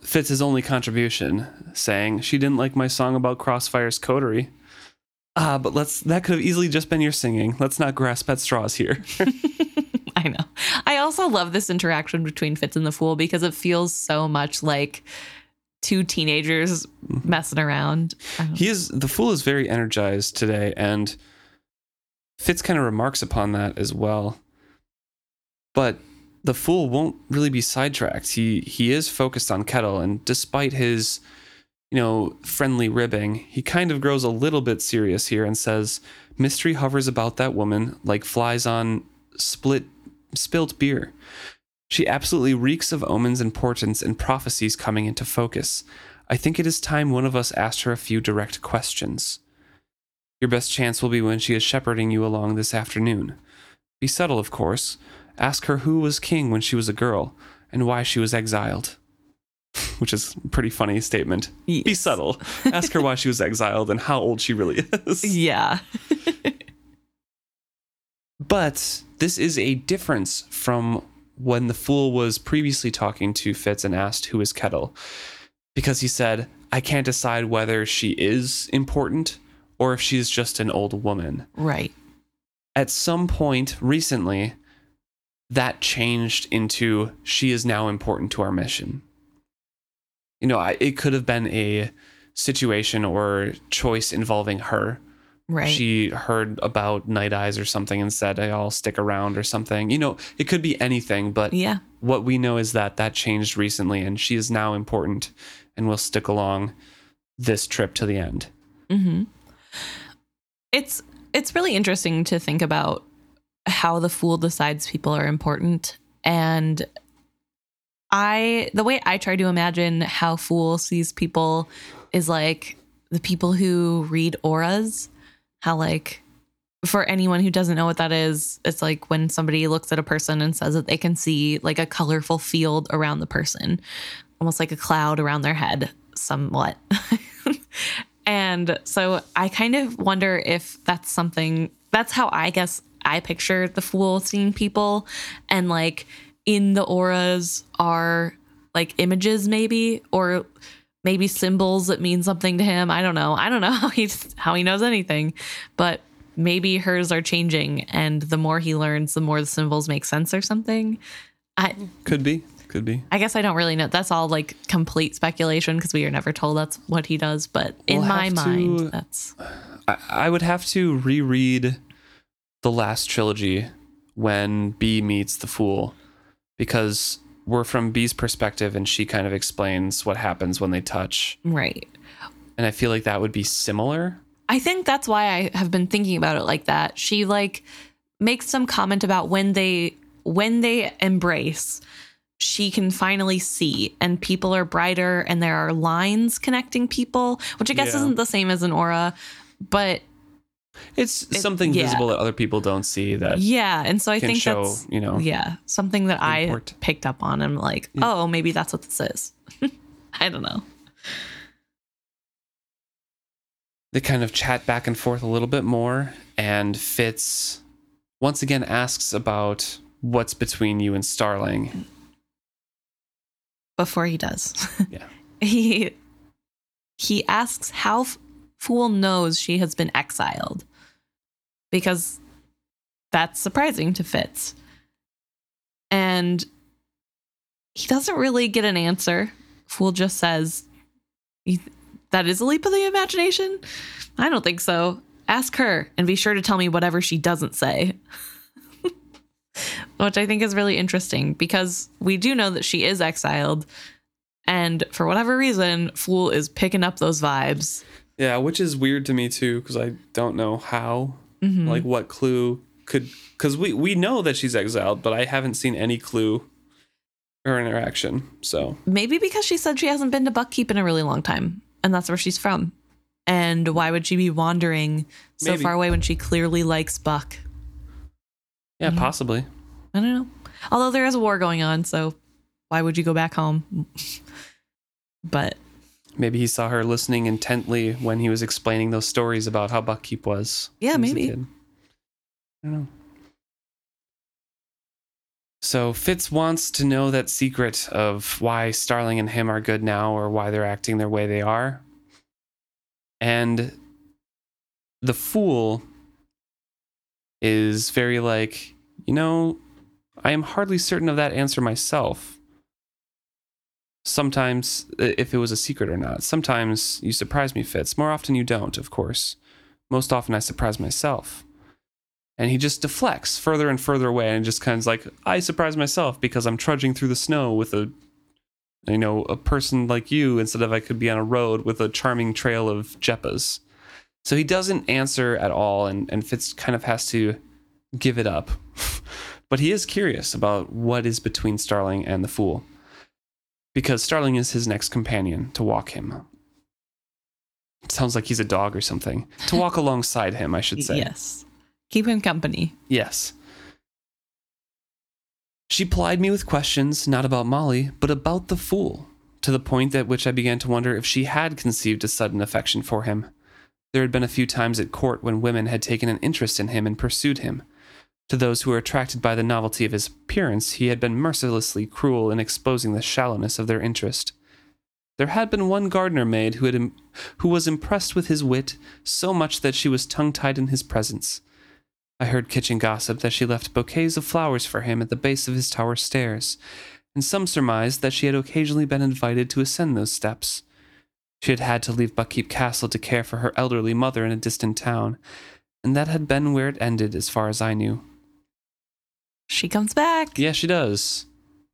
Speaker 1: Fitz's only contribution, saying she didn't like my song about Crossfire's coterie. Ah, but let's that could have easily just been your singing. Let's not grasp at straws here.
Speaker 2: I know. I also love this interaction between Fitz and the Fool because it feels so much like two teenagers messing around.
Speaker 1: He is the fool is very energized today, and Fitz kind of remarks upon that as well. But the fool won't really be sidetracked. He he is focused on Kettle, and despite his, you know, friendly ribbing, he kind of grows a little bit serious here and says, "Mystery hovers about that woman like flies on split spilt beer." She absolutely reeks of omens and portents and prophecies coming into focus. I think it is time one of us asked her a few direct questions. Your best chance will be when she is shepherding you along this afternoon. Be subtle, of course. Ask her who was king when she was a girl and why she was exiled. Which is a pretty funny statement. Be subtle. Ask her why she was exiled and how old she really is.
Speaker 2: Yeah.
Speaker 1: But this is a difference from when the fool was previously talking to Fitz and asked who is Kettle. Because he said, I can't decide whether she is important or if she's just an old woman.
Speaker 2: Right.
Speaker 1: At some point recently, that changed into she is now important to our mission. You know, I, it could have been a situation or choice involving her
Speaker 2: Right.
Speaker 1: she heard about Night Eyes or something and said, hey, I'll stick around or something. You know, it could be anything, but
Speaker 2: yeah.
Speaker 1: what we know is that that changed recently and she is now important and will stick along this trip to the end.
Speaker 2: Mm-hmm. It's it's really interesting to think about how the fool decides people are important. And I the way I try to imagine how fool sees people is like the people who read auras how like for anyone who doesn't know what that is it's like when somebody looks at a person and says that they can see like a colorful field around the person almost like a cloud around their head somewhat. And so I kind of wonder if that's something that's how I guess I picture the fool seeing people and like in the auras are like images maybe or maybe symbols that mean something to him. I don't know. I don't know how he how he knows anything, but maybe hers are changing and the more he learns the more the symbols make sense or something. I
Speaker 1: Could be. Could be.
Speaker 2: I guess I don't really know. That's all like complete speculation because we are never told that's what he does. But in
Speaker 1: We'll
Speaker 2: my
Speaker 1: to-
Speaker 2: mind, that's
Speaker 1: I, I would have to reread the last trilogy when Bee meets the Fool because we're from Bee's perspective and she kind of explains what happens when they touch.
Speaker 2: right.
Speaker 1: And I feel like that would be similar.
Speaker 2: I think that's why I have been thinking about it like that. She like makes some comment about when they when they embrace, she can finally see and people are brighter and there are lines connecting people, which I guess
Speaker 1: Yeah.
Speaker 2: isn't the same as an aura, but
Speaker 1: It's something
Speaker 2: yeah.
Speaker 1: visible that other people don't see that
Speaker 2: yeah, and so I think
Speaker 1: show,
Speaker 2: that's
Speaker 1: you know.
Speaker 2: yeah, something that I picked up on i'm like, oh, maybe that's what this is. I don't know.
Speaker 1: They kind of chat back and forth a little bit more, and Fitz once again asks about what's between you and Starling.
Speaker 2: before he does.
Speaker 1: Yeah.
Speaker 2: he he asks how Fool knows she has been exiled because that's surprising to Fitz. And he doesn't really get an answer. Fool just says, "That is a leap of the imagination." I don't think so. Ask her and be sure to tell me whatever she doesn't say. Which I think is really interesting because we do know that she is exiled and for whatever reason, Fool is picking up those vibes.
Speaker 1: Yeah, which is weird to me too, because I don't know how,
Speaker 2: Mhm.
Speaker 1: like, what clue could, because we we know that she's exiled, but I haven't seen any clue or interaction. So
Speaker 2: Maybe because she said she hasn't been to Buckkeep in a really long time, and that's where she's from. And why would she be wandering so
Speaker 1: Maybe.
Speaker 2: far away when she clearly likes Buck?
Speaker 1: yeah,
Speaker 2: Mhm.
Speaker 1: possibly.
Speaker 2: I don't know. Although there is a war going on, so why would you go back home? but
Speaker 1: Maybe he saw her listening intently when he was explaining those stories about how Buckkeep was.
Speaker 2: Yeah,
Speaker 1: when he was
Speaker 2: maybe.
Speaker 1: I don't know. So Fitz wants to know that secret of why Starling and him are good now or why they're acting their way they are. And the fool is very like, you know, I am hardly certain of that answer myself. Sometimes, if it was a secret or not. Sometimes you surprise me, Fitz. More often you don't, of course. Most often I surprise myself. And he just deflects further and further away and just kind of like, I surprise myself because I'm trudging through the snow with a, you know, a person like you instead of I could be on a road with a charming trail of Jeppas. So he doesn't answer at all, and, and Fitz kind of has to give it up. but he is curious about what is between Starling and the Fool, because Starling is his next companion to walk him. It sounds like he's a dog or something. To walk alongside him, I should say.
Speaker 2: Yes. Keep him company.
Speaker 1: Yes. She plied me with questions, not about Molly, but about the Fool, to the point at which I began to wonder if she had conceived a sudden affection for him. There had been a few times at court when women had taken an interest in him and pursued him. To those who were attracted by the novelty of his appearance, he had been mercilessly cruel in exposing the shallowness of their interest. There had been one gardener maid who, had, who was impressed with his wit so much that she was tongue tied in his presence. I heard kitchen gossip that she left bouquets of flowers for him at the base of his tower stairs, and some surmised that she had occasionally been invited to ascend those steps. She had had to leave Buckkeep Castle to care for her elderly mother in a distant town, and that had been where it ended as far as I knew.
Speaker 2: She comes back.
Speaker 1: Yeah, she does.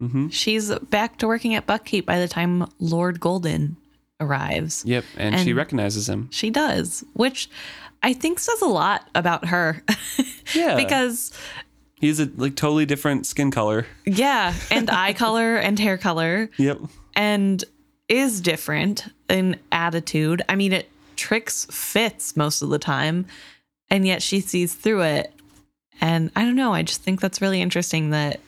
Speaker 1: Mm-hmm.
Speaker 2: She's back to working at Buckkeep by the time Lord Golden arrives.
Speaker 1: Yep, and,
Speaker 2: And-
Speaker 1: she recognizes him.
Speaker 2: She does, which I think says a lot about her.
Speaker 1: Yeah,
Speaker 2: because,
Speaker 1: he's a like totally different skin color.
Speaker 2: yeah, and eye color and hair color,
Speaker 1: Yep.
Speaker 2: and is different in attitude. I mean, it tricks Fitz most of the time, and yet she sees through it. And I don't know. I just think that's really interesting that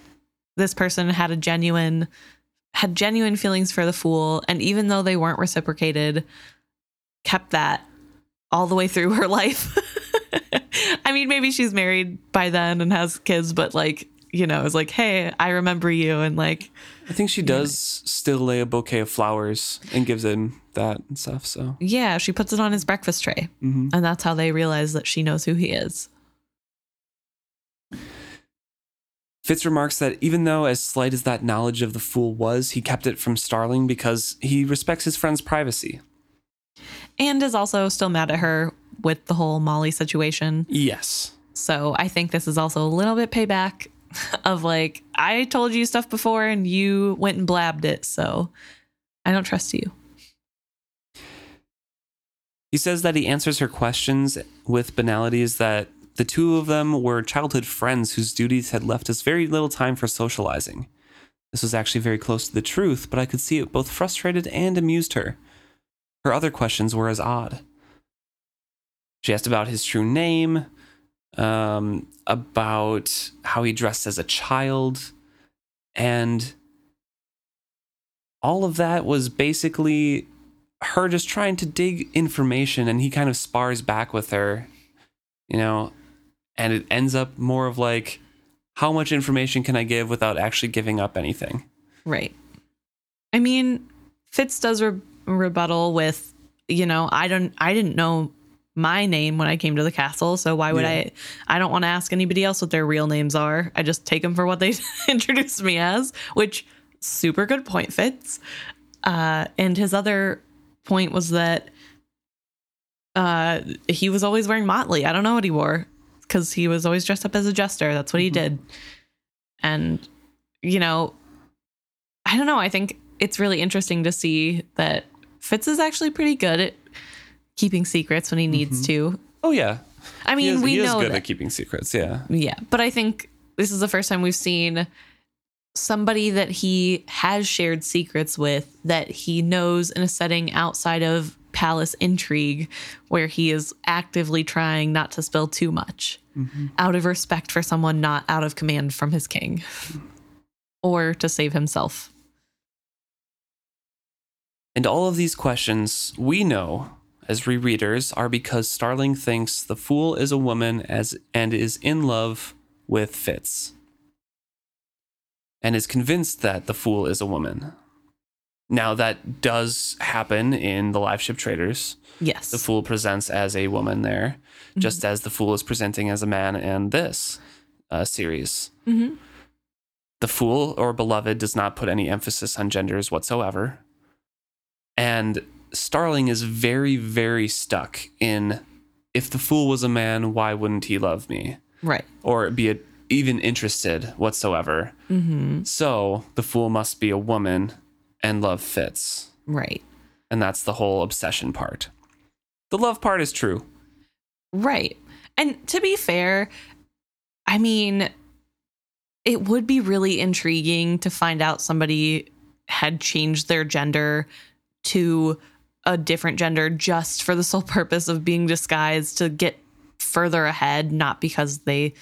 Speaker 2: this person had a genuine had genuine feelings for the fool, and even though they weren't reciprocated, kept that all the way through her life. I mean, maybe she's married by then and has kids, but like, you know, it's like, hey, I remember you, and like,
Speaker 1: I think she does still lay a bouquet of flowers and gives him that and stuff. So
Speaker 2: Yeah, she puts it on his breakfast tray.
Speaker 1: Mhm.
Speaker 2: And that's how they realize that she knows who he is.
Speaker 1: Fitz remarks that even though as slight as that knowledge of the fool was, he kept it from Starling because he respects his friend's privacy.
Speaker 2: And is also still mad at her with the whole Molly situation.
Speaker 1: Yes.
Speaker 2: So I think this is also a little bit payback of like, I told you stuff before and you went and blabbed it. So I don't trust you.
Speaker 1: He says that he answers her questions with banalities that the two of them were childhood friends whose duties had left us very little time for socializing. This was actually very close to the truth, but I could see it both frustrated and amused her. Her other questions were as odd. She asked about his true name, um, about how he dressed as a child, and all of that was basically her just trying to dig information and he kind of spars back with her you know and it ends up more of like how much information can i give without actually giving up anything
Speaker 2: Right. I mean, Fitz does re- rebuttal with, you know, I don't, I didn't know my name when I came to the castle, so why would
Speaker 1: Yeah.
Speaker 2: I? I don't want to ask anybody else what their real names are. I just take them for what they introduced me as, which super good point Fitz. Uh, and his other point was that uh, he was always wearing motley. I don't know what he wore because he was always dressed up as a jester. That's what he
Speaker 1: Mhm.
Speaker 2: did. And you know, I don't know. I think it's really interesting to see that Fitz is actually pretty good at keeping secrets when he needs
Speaker 1: Mhm.
Speaker 2: to.
Speaker 1: oh yeah
Speaker 2: I mean,
Speaker 1: is,
Speaker 2: we know
Speaker 1: good
Speaker 2: that,
Speaker 1: at keeping secrets yeah
Speaker 2: yeah, but I think this is the first time we've seen somebody that he has shared secrets with that he knows in a setting outside of palace intrigue where he is actively trying not to spill too much mm-hmm. out of respect for someone not out of command from his king or to save himself.
Speaker 1: and all of these questions we know as rereaders are because starling thinks the fool is a woman as and is in love with fitz and is convinced that the fool is a woman. Now, that does happen in the Liveship Traders.
Speaker 2: Yes.
Speaker 1: The fool presents as a woman there, just as the fool is presenting as a man in this uh, series.
Speaker 2: Mhm.
Speaker 1: The fool or beloved does not put any emphasis on genders whatsoever. And Starling is very, very stuck in if the fool was a man, why wouldn't he love me?
Speaker 2: Right.
Speaker 1: Or be a, even interested whatsoever.
Speaker 2: Mm-hmm.
Speaker 1: So the fool must be a woman and love Fitz.
Speaker 2: Right.
Speaker 1: And that's the whole obsession part. The love part is true.
Speaker 2: Right. And to be fair, I mean, it would be really intriguing to find out somebody had changed their gender to a different gender just for the sole purpose of being disguised to get further ahead, not because they,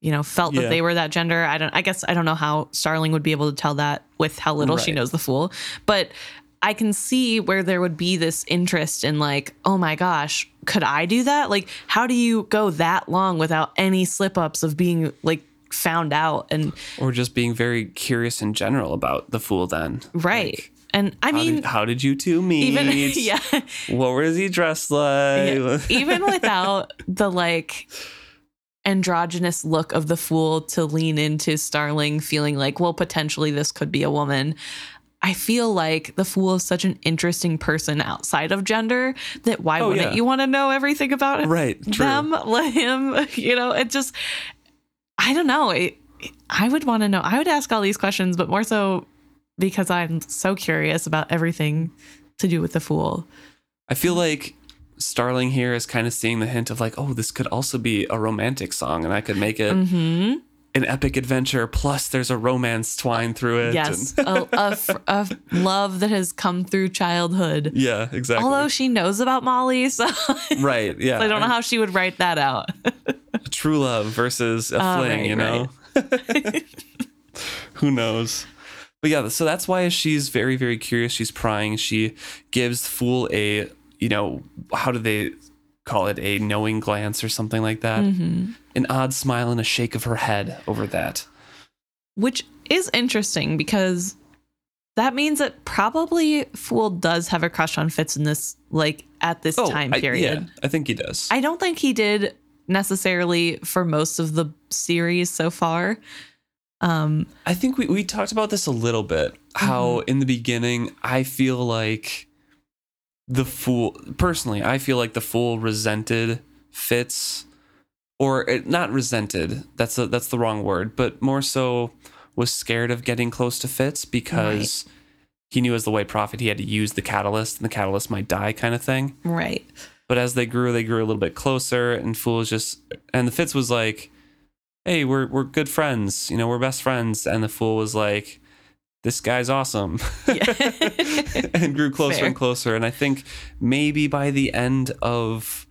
Speaker 2: you know, felt
Speaker 1: Yeah.
Speaker 2: that they were that gender. I don't I guess I don't know how Starling would be able to tell that with how little she knows the fool. But I can see where there would be this interest in like, oh my gosh, could I do that? Like, how do you go that long without any slip ups of being like found out? And
Speaker 1: Or just being very curious in general about the fool then.
Speaker 2: right.
Speaker 1: Like,
Speaker 2: and I
Speaker 1: how,
Speaker 2: mean,
Speaker 1: did, how did you two meet?
Speaker 2: even yeah,
Speaker 1: What was he dressed like?
Speaker 2: yeah, even without the like androgynous look of the fool to lean into Starling feeling like, well, potentially this could be a woman. I feel like the fool is such an interesting person outside of gender that why
Speaker 1: Oh,
Speaker 2: wouldn't
Speaker 1: yeah.
Speaker 2: you want to know everything about it?
Speaker 1: right. True.
Speaker 2: them, let him, you know, it just, I don't know. It, I would want to know. I would ask all these questions, but more so because I'm so curious about everything to do with the fool.
Speaker 1: I feel like Starling here is kind of seeing the hint of like, oh, this could also be a romantic song, and I could make it
Speaker 2: hmm
Speaker 1: an epic adventure. Plus, there's a romance twine through it.
Speaker 2: Yes,
Speaker 1: and-
Speaker 2: a, a, fr- a love that has come through childhood.
Speaker 1: yeah, exactly.
Speaker 2: Although she knows about Molly, so
Speaker 1: right. Yeah.
Speaker 2: I don't know how she would write that out.
Speaker 1: true love versus a
Speaker 2: Oh,
Speaker 1: fling,
Speaker 2: right,
Speaker 1: you know? Who knows? But yeah, so that's why she's very, very curious. She's prying. She gives Fool a, you know, how do they call it? A knowing glance or something like that.
Speaker 2: Mm-hmm.
Speaker 1: An odd smile and a shake of her head over that.
Speaker 2: Which is interesting because that means that probably Fool does have a crush on Fitz in this, like at this time
Speaker 1: Oh, I-
Speaker 2: period.
Speaker 1: yeah, I think he does.
Speaker 2: I don't think he did necessarily for most of the series so far. Um,
Speaker 1: I think we, we talked about this a little bit. How in the beginning, I feel like the fool, personally, I feel like the fool resented Fitz, or it, not resented. That's a, that's the wrong word, but more so was scared of getting close to Fitz because he knew as the white prophet he had to use the catalyst, and the catalyst might die, kind of thing.
Speaker 2: right.
Speaker 1: But as they grew, they grew a little bit closer, and Fool was just and the Fitz was like, "Hey, we're we're good friends, you know, we're best friends." And the Fool was like, "This guy's awesome," and grew closer
Speaker 2: Fair.
Speaker 1: and closer. And I think maybe by the end of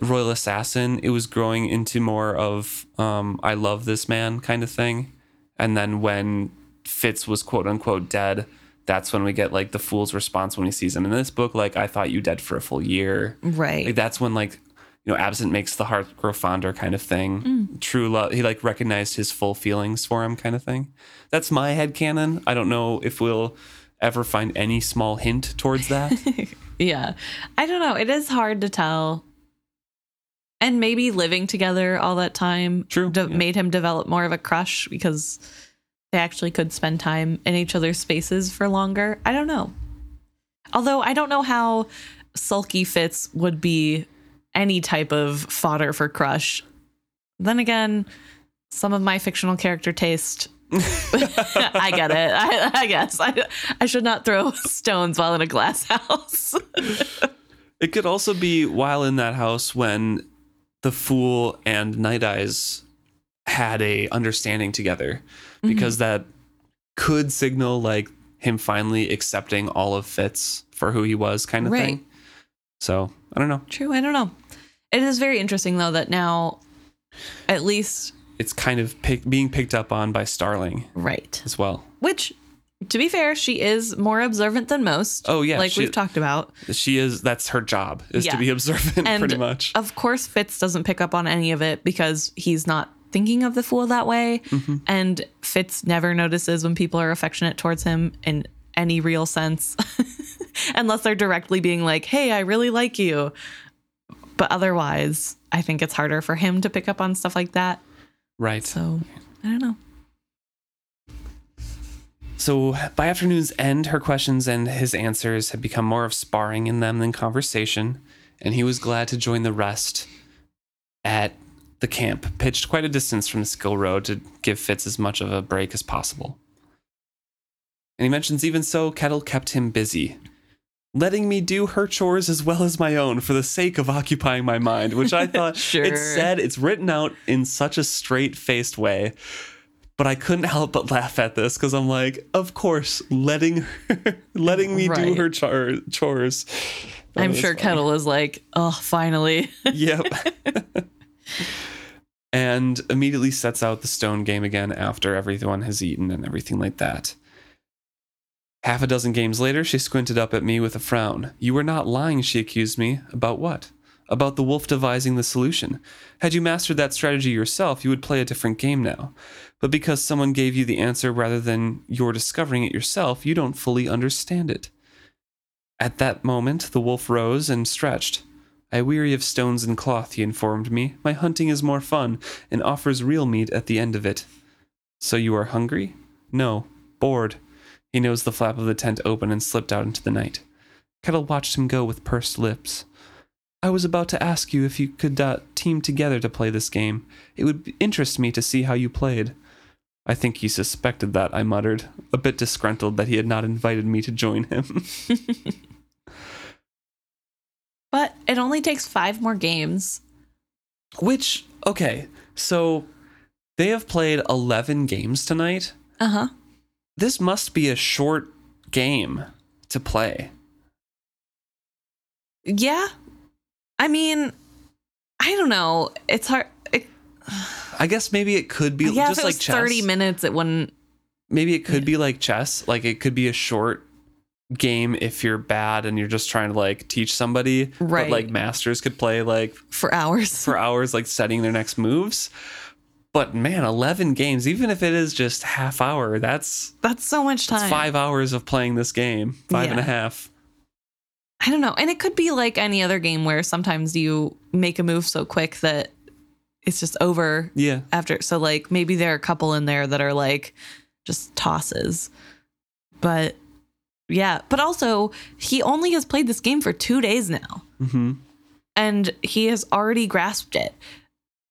Speaker 1: Royal Assassin, it was growing into more of um, "I love this man" kind of thing. And then when Fitz was quote unquote dead, that's when we get like the fool's response when he sees him in this book. Like, I thought you dead for a full year.
Speaker 2: Right.
Speaker 1: Like that's when like you know absent makes the heart grow fonder kind of thing.
Speaker 2: Mm.
Speaker 1: True love. He like recognized his full feelings for him kind of thing. That's my head canon. I don't know if we'll ever find any small hint towards that.
Speaker 2: yeah. I don't know. It is hard to tell. And maybe living together all that time
Speaker 1: True,
Speaker 2: de-
Speaker 1: yeah.
Speaker 2: made him develop more of a crush because they actually could spend time in each other's spaces for longer. I don't know. Although I don't know how sulky Fitz would be any type of fodder for crush. Then again, some of my fictional character taste I get it. I, I guess I, I should not throw stones while in a glass house.
Speaker 1: it could also be while in that house when the fool and Night Eyes had a understanding together
Speaker 2: Mm-hmm.
Speaker 1: because that could signal like him finally accepting all of Fitz for who he was kind of
Speaker 2: Right.
Speaker 1: thing. So I don't know.
Speaker 2: True. I don't know. It is very interesting though that now, at least
Speaker 1: It's kind of pick, being picked up on by Starling
Speaker 2: right.
Speaker 1: as well.
Speaker 2: Which, to be fair, she is more observant than most.
Speaker 1: Oh, yeah,
Speaker 2: like
Speaker 1: she-
Speaker 2: we've talked about.
Speaker 1: She is that's her job is
Speaker 2: Yeah.
Speaker 1: to be observant
Speaker 2: And
Speaker 1: pretty much.
Speaker 2: Of course, Fitz doesn't pick up on any of it because he's not thinking of the fool that way.
Speaker 1: Mm-hmm.
Speaker 2: And Fitz never notices when people are affectionate towards him in any real sense, unless they're directly being like, hey, I really like you. But otherwise, I think it's harder for him to pick up on stuff like that.
Speaker 1: Right.
Speaker 2: So I don't know.
Speaker 1: So by afternoon's end, her questions and his answers had become more of sparring in them than conversation, and he was glad to join the rest at the camp, pitched quite a distance from the skill road to give Fitz as much of a break as possible. And he mentions even so, Kettle kept him busy, letting me do her chores as well as my own for the sake of occupying my mind, which I thought
Speaker 2: Sure.
Speaker 1: it's said, it's written out in such a straight faced way. But I couldn't help but laugh at this because I'm like, of course, letting her, letting me do her char- chores. That
Speaker 2: I'm sure
Speaker 1: funny.
Speaker 2: Kettle is like, oh, finally.
Speaker 1: Yep. and immediately sets out the stone game again after everyone has eaten and everything like that. Half a dozen games later, she squinted up at me with a frown. You were not lying, she accused me. About what? About the wolf devising the solution. Had you mastered that strategy yourself, you would play a different game now. But because someone gave you the answer rather than your discovering it yourself, you don't fully understand it. At that moment, the wolf rose and stretched. I weary of stones and cloth, he informed me. My hunting is more fun and offers real meat at the end of it. So you are hungry? No, bored. He nosed the flap of the tent open and slipped out into the night. Kettle watched him go with pursed lips. I was about to ask you if you could uh, team together to play this game. It would interest me to see how you played. I think he suspected that, I muttered, a bit disgruntled that he had not invited me to join him.
Speaker 2: But it only takes five more games.
Speaker 1: Which, okay, so they have played 11 games tonight.
Speaker 2: Uh huh.
Speaker 1: This must be a short game to play.
Speaker 2: Yeah. I mean, I don't know. It's hard. It,
Speaker 1: I guess maybe it could be
Speaker 2: yeah,
Speaker 1: just
Speaker 2: if it
Speaker 1: like
Speaker 2: was
Speaker 1: chess.
Speaker 2: 30 minutes, it wouldn't.
Speaker 1: Maybe it could be like chess. Like it could be a short game if you're bad and you're just trying to like teach somebody. But
Speaker 2: Right.
Speaker 1: like masters could play like
Speaker 2: For hours.
Speaker 1: for hours, like setting their next moves. But man, 11 games, even if it is just half hour, that's,
Speaker 2: That's so much time.
Speaker 1: five hours of playing this game. Five and a half.
Speaker 2: I don't know. And it could be like any other game where sometimes you make a move so quick that it's just over
Speaker 1: Yeah.
Speaker 2: after. So, like, maybe there are a couple in there that are like just tosses. But yeah. But also, he only has played this game for two days now
Speaker 1: hmm
Speaker 2: and he has already grasped it.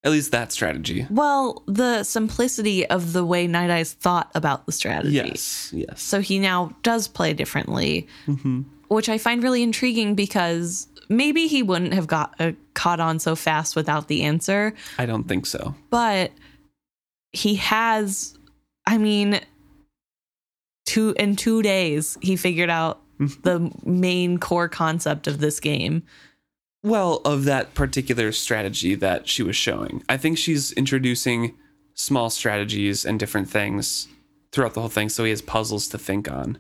Speaker 1: At least that strategy.
Speaker 2: Well, the simplicity of the way Night Eyes thought about the strategy.
Speaker 1: Yes. Yes.
Speaker 2: So he now does play differently,
Speaker 1: hmm
Speaker 2: which I find really intriguing because maybe he wouldn't have got uh, caught on so fast without the answer,
Speaker 1: I don't think so.
Speaker 2: but he has. I mean, two in two days he figured out the main core concept of this game.
Speaker 1: Well, of that particular strategy that she was showing. I think she's introducing small strategies and different things throughout the whole thing so he has puzzles to think on.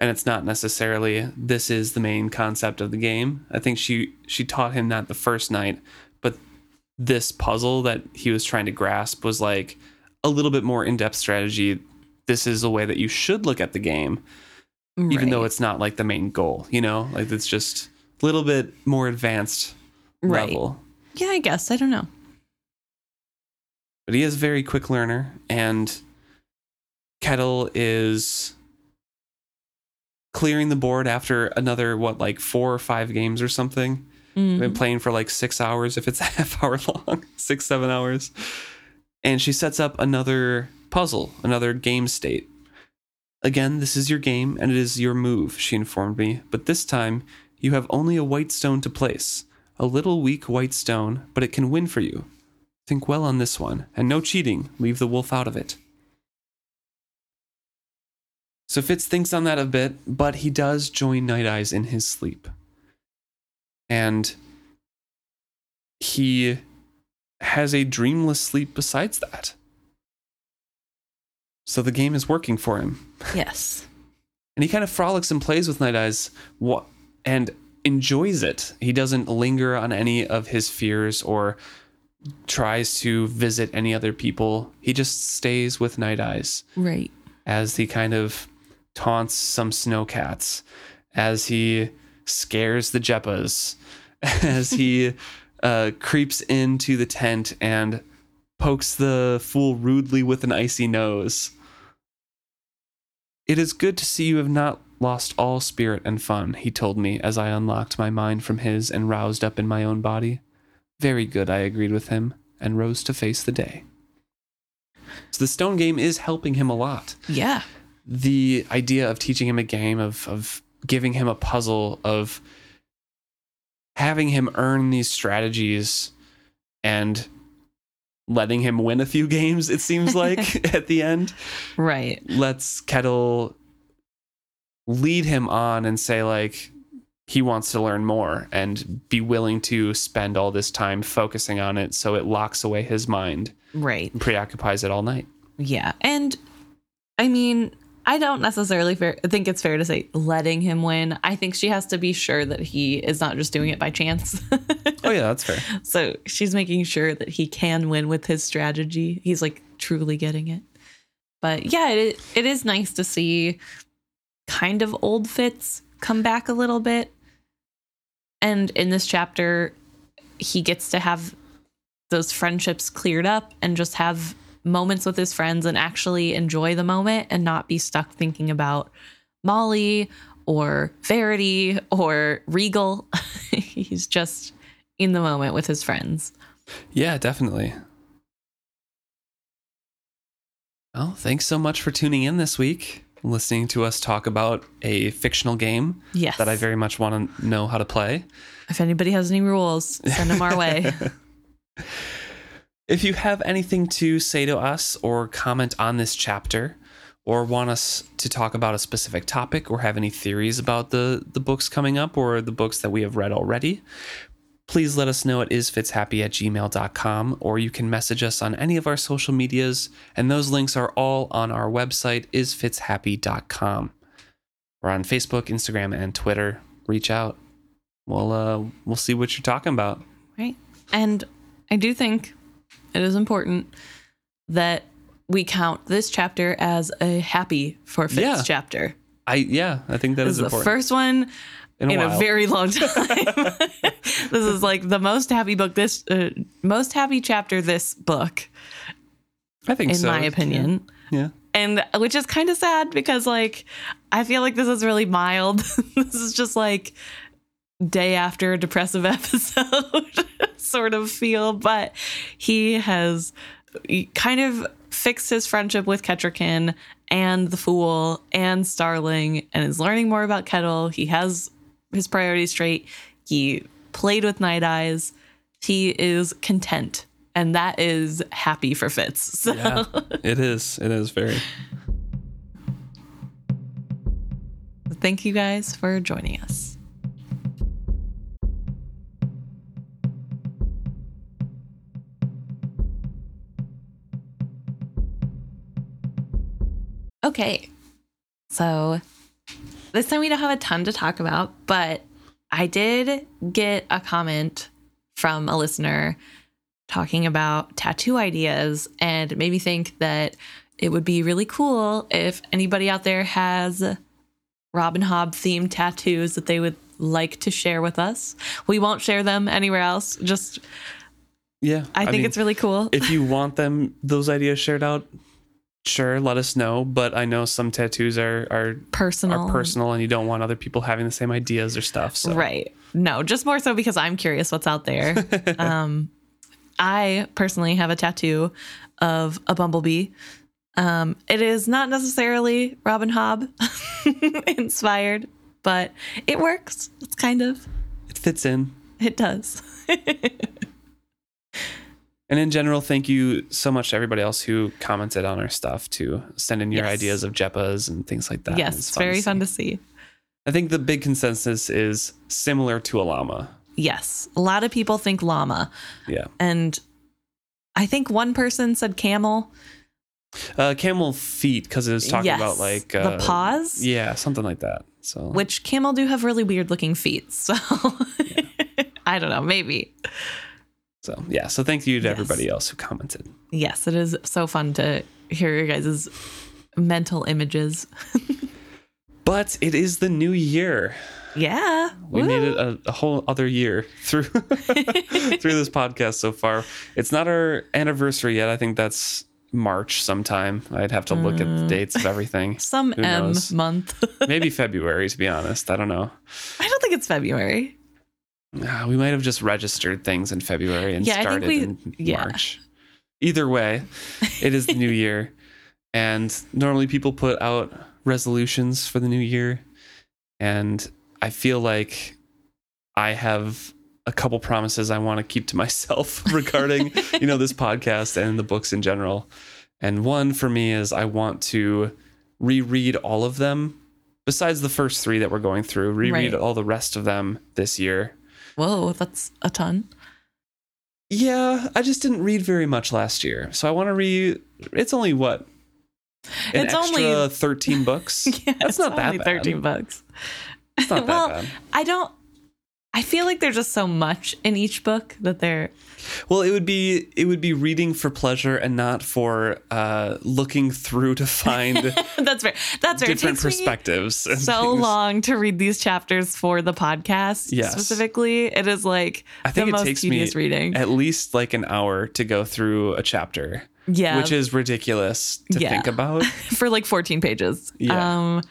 Speaker 1: And it's not necessarily this is the main concept of the game. I think she she taught him that the first night, but this puzzle that he was trying to grasp was like a little bit more in-depth strategy. This is a way that you should look at the game even though it's not like the main goal, you know? Like it's just little bit more advanced
Speaker 2: Right.
Speaker 1: level.
Speaker 2: yeah, I guess I don't know.
Speaker 1: But he is a very quick learner and Kettle is clearing the board after another what like 4 or 5 games or something.
Speaker 2: Mhm.
Speaker 1: Been playing for like 6 hours if it's a half hour long, 6 7 hours. And she sets up another puzzle, another game state. Again, this is your game and it is your move, she informed me, but this time you have only a white stone to place. A little weak white stone, but it can win for you. Think well on this one, and no cheating. Leave the wolf out of it. So Fitz thinks on that a bit, but he does join Night Eyes in his sleep. And he has a dreamless sleep besides that. So the game is working for him.
Speaker 2: Yes.
Speaker 1: And he kind of frolics and plays with Night Eyes and enjoys it. He doesn't linger on any of his fears or tries to visit any other people. He just stays with Night Eyes
Speaker 2: Right.
Speaker 1: as he kind of taunts some snowcats, as he scares the Jeppas, as he uh, creeps into the tent and pokes the fool rudely with an icy nose. It is good to see you have not lost all spirit and fun, he told me as I unlocked my mind from his and roused up in my own body. Very good, I agreed with him and rose to face the day. So the stone game is helping him a lot
Speaker 2: Yeah.
Speaker 1: the idea of teaching him a game of of giving him a puzzle of having him earn these strategies and letting him win a few games it seems like at the end
Speaker 2: Right.
Speaker 1: Let's kettle lead him on and say like he wants to learn more and be willing to spend all this time focusing on it so it locks away his mind
Speaker 2: Right.
Speaker 1: preoccupies it all night
Speaker 2: Yeah. And I mean, I don't necessarily fair, think it's fair to say letting him win. I think she has to be sure that he is not just doing it by chance.
Speaker 1: oh yeah that's fair
Speaker 2: so she's making sure that he can win with his strategy. He's like truly getting it. But yeah, it, it is nice to see kind of old Fitz come back a little bit. And in this chapter, he gets to have those friendships cleared up and just have moments with his friends and actually enjoy the moment and not be stuck thinking about Molly or Verity or Regal. He's just in the moment with his friends.
Speaker 1: Yeah, definitely. Well, thanks so much for tuning in this week, listening to us talk about a fictional game
Speaker 2: Yes.
Speaker 1: that I very much want to know how to play.
Speaker 2: if anybody has any rules, send them our way.
Speaker 1: If you have anything to say to us or comment on this chapter, or want us to talk about a specific topic, or have any theories about the, the books coming up or the books that we have read already, please let us know at isfitshappy at gmail.com, or you can message us on any of our social medias, and those links are all on our website, isfitshappy.com. We're on Facebook, Instagram, and Twitter. Reach out. We'll, uh, we'll see what you're talking about.
Speaker 2: right? And I do think it is important that we count this chapter as a happy for Fitz
Speaker 1: Yeah.
Speaker 2: chapter.
Speaker 1: I yeah, I think that
Speaker 2: This
Speaker 1: is
Speaker 2: is the
Speaker 1: important.
Speaker 2: first one
Speaker 1: in a,
Speaker 2: in a very long time. this is like the most happy book this uh, most happy chapter this book
Speaker 1: I think
Speaker 2: in
Speaker 1: so.
Speaker 2: my opinion.
Speaker 1: Yeah.
Speaker 2: And which is kind of sad because like I feel like this is really mild. this is just like day after a depressive episode sort of feel, but he has kind of fixed his friendship with Kettricken and the Fool and Starling and is learning more about Kettle. He has his priorities straight. He played with Night Eyes. He is content. And that is happy for Fitz. So
Speaker 1: Yeah. it is. It is very.
Speaker 2: thank you guys for joining us. Okay. So this time we don't have a ton to talk about, but I did get a comment from a listener talking about tattoo ideas and it made me think that it would be really cool if anybody out there has Robin Hobb themed tattoos that they would like to share with us. We won't share them anywhere else. Just
Speaker 1: Yeah.
Speaker 2: I, think
Speaker 1: mean,
Speaker 2: it's really cool.
Speaker 1: if you want them those ideas shared out, sure, let us know. But I know some tattoos are are
Speaker 2: personal.
Speaker 1: are personal, and you don't want other people having the same ideas or stuff. So
Speaker 2: Right. No, just more so because I'm curious what's out there. um, I personally have a tattoo of a bumblebee. Um, it is not necessarily Robin Hobb inspired, but it works. It's kind of,
Speaker 1: it fits in.
Speaker 2: it does.
Speaker 1: And in general, thank you so much to everybody else who commented on our stuff to send in your
Speaker 2: Yes.
Speaker 1: ideas of Jeppas and things like that.
Speaker 2: yes, very fun to see.
Speaker 1: I think the big consensus is similar to a llama.
Speaker 2: Yes. A lot of people think llama.
Speaker 1: Yeah.
Speaker 2: And I think one person said camel.
Speaker 1: Uh, camel feet because it was talking
Speaker 2: Yes.
Speaker 1: about like
Speaker 2: the
Speaker 1: uh,
Speaker 2: paws.
Speaker 1: Yeah, something like that. So
Speaker 2: which camel do have really weird looking feet. So I don't know, maybe.
Speaker 1: So yeah, so thank you to
Speaker 2: Yes.
Speaker 1: everybody else who commented.
Speaker 2: Yes, it is so fun to hear your guys' mental images.
Speaker 1: But it is the new year.
Speaker 2: Yeah.
Speaker 1: We
Speaker 2: Woo.
Speaker 1: made it a, a whole other year through through this podcast so far. It's not our anniversary yet. I think that's March sometime. I'd have to look at the mm. dates of everything.
Speaker 2: Some M month.
Speaker 1: Maybe February, to be honest. I don't know.
Speaker 2: I don't think it's February.
Speaker 1: Ah, we might have just registered things in February and
Speaker 2: Yeah,
Speaker 1: started
Speaker 2: we-
Speaker 1: in
Speaker 2: yeah.
Speaker 1: March. Either way, it is the new year. And normally people put out resolutions for the new year. And I feel like I have a couple promises I want to keep to myself regarding, you know, this podcast and the books in general. And one for me is I want to reread all of them, besides the first three that we're going through, reread
Speaker 2: Right.
Speaker 1: all the rest of them this year.
Speaker 2: Whoa, that's a ton.
Speaker 1: Yeah, I just didn't read very much last year. So I want to read. It's only what? An
Speaker 2: It's only-
Speaker 1: 13 books?
Speaker 2: Yeah,
Speaker 1: That's not that bad.
Speaker 2: 13 bucks.
Speaker 1: It's not
Speaker 2: well,
Speaker 1: bad.
Speaker 2: I don't I feel like there's just so much in each book that they're
Speaker 1: Well, it would be it would be reading for pleasure and not for uh, looking through to find
Speaker 2: that's fair. That's fair. It
Speaker 1: different
Speaker 2: takes
Speaker 1: perspectives.
Speaker 2: so
Speaker 1: things.
Speaker 2: long to read these chapters for the podcast
Speaker 1: Yes.
Speaker 2: specifically. It is like
Speaker 1: I think
Speaker 2: the
Speaker 1: it
Speaker 2: most
Speaker 1: takes me
Speaker 2: reading.
Speaker 1: at least like an hour to go through a chapter,
Speaker 2: yeah.
Speaker 1: which is ridiculous to
Speaker 2: Yeah.
Speaker 1: think about.
Speaker 2: for like 14 pages.
Speaker 1: Yeah.
Speaker 2: Um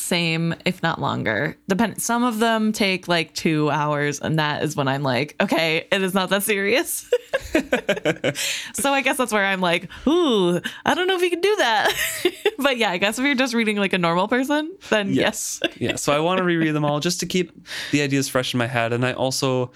Speaker 2: same if not longer. Depend some of them take like 2 hours and that is when I'm like, okay, it is not that serious. so I guess that's where I'm like, "Ooh, I don't know if you can do that." but yeah, I guess if you're just reading like a normal person, then yes.
Speaker 1: Yes. yeah. So I want to reread them all just to keep the ideas fresh in my head. And I also,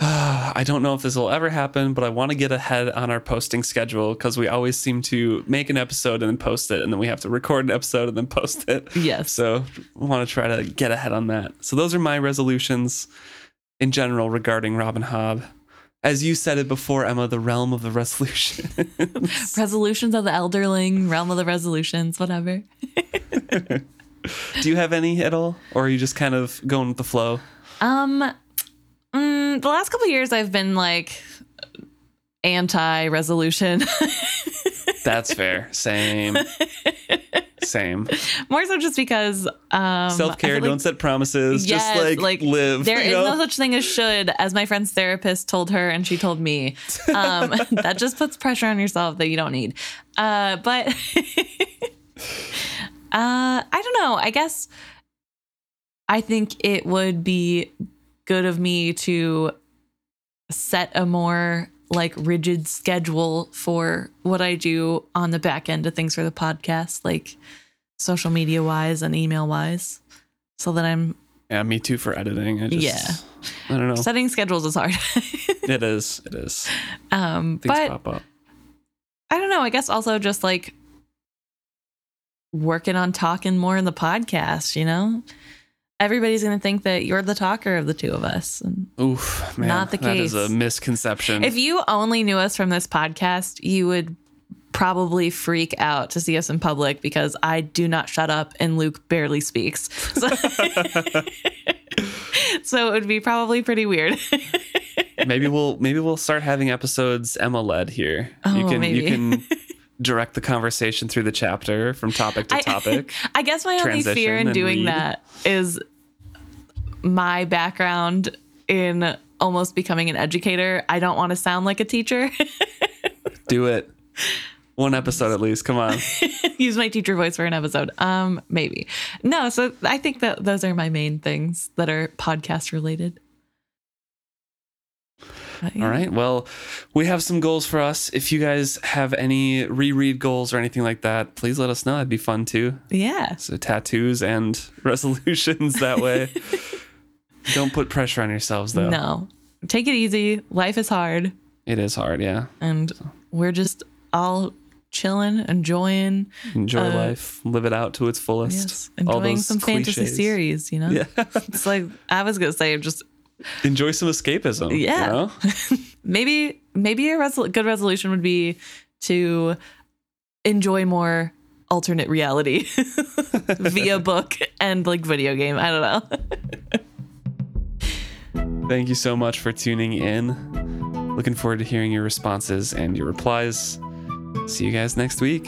Speaker 1: uh, I don't know if this will ever happen, but I want to get ahead on our posting schedule because we always seem to make an episode and then post it. And then we have to record an episode and then post it.
Speaker 2: Yes.
Speaker 1: So I want to try to get ahead on that. So those are my resolutions in general regarding Robin Hobb. As you said it before, Emma, the realm of the resolution.
Speaker 2: Resolutions of the Elderling, Realm of the Resolutions, whatever.
Speaker 1: Do you have any at all? Or are you just kind of going with the flow?
Speaker 2: Um, mm, the last couple of years, I've been like anti-resolution,
Speaker 1: That's fair. Same. Same.
Speaker 2: more so just because um,
Speaker 1: Self care.
Speaker 2: I feel like
Speaker 1: don't set promises.
Speaker 2: Yes,
Speaker 1: just like, like live.
Speaker 2: There is
Speaker 1: know?
Speaker 2: no such thing as should, as my friend's therapist told her, and she told me. Um, that just puts pressure on yourself that you don't need. Uh, but uh, I don't know. I guess I think it would be good of me to set a more like rigid schedule for what I do on the back end of things for the podcast, like social media wise and email wise, so that I'm
Speaker 1: yeah, me too for editing. I just,
Speaker 2: Yeah.
Speaker 1: I don't know.
Speaker 2: setting schedules is hard.
Speaker 1: it is. It is.
Speaker 2: um,
Speaker 1: Things
Speaker 2: but
Speaker 1: pop up.
Speaker 2: I don't know. I guess also just like working on talking more in the podcast. You know, everybody's gonna think that you're the talker of the two of us. And
Speaker 1: Oof, man.
Speaker 2: Not the case.
Speaker 1: That is a misconception.
Speaker 2: if you only knew us from this podcast, you would probably freak out to see us in public because I do not shut up and Luke barely speaks. So, so it would be probably pretty weird.
Speaker 1: maybe we'll maybe we'll start having episodes Emma led here. you
Speaker 2: Oh,
Speaker 1: can
Speaker 2: maybe.
Speaker 1: you can direct the conversation through the chapter from topic to topic.
Speaker 2: I guess my only fear in doing
Speaker 1: read.
Speaker 2: that is my background in almost becoming an educator. I don't want to sound like a teacher.
Speaker 1: Do it. One episode at least. Come on.
Speaker 2: Use my teacher voice for an episode. Um, maybe. No, so I think that those are my main things that are podcast related.
Speaker 1: All right. Well, we have some goals for us. If you guys have any reread goals or anything like that, please let us know. That'd be fun too.
Speaker 2: Yeah.
Speaker 1: So tattoos and resolutions that way. Don't put pressure on yourselves though.
Speaker 2: No. Take it easy. Life is hard.
Speaker 1: It is hard, yeah.
Speaker 2: And we're just all chilling, enjoying,
Speaker 1: Enjoy
Speaker 2: Uh,
Speaker 1: life, live it out to its fullest.
Speaker 2: yes,
Speaker 1: All
Speaker 2: enjoying
Speaker 1: those
Speaker 2: some fantasy series, you know?
Speaker 1: Yeah.
Speaker 2: It's like I was gonna say just
Speaker 1: Enjoy some escapism. you
Speaker 2: Yeah.
Speaker 1: know?
Speaker 2: maybe maybe a resol- good resolution would be to enjoy more alternate reality via book and like video game. I don't know.
Speaker 1: Thank you so much for tuning in. Looking forward to hearing your responses and your replies. See you guys next week.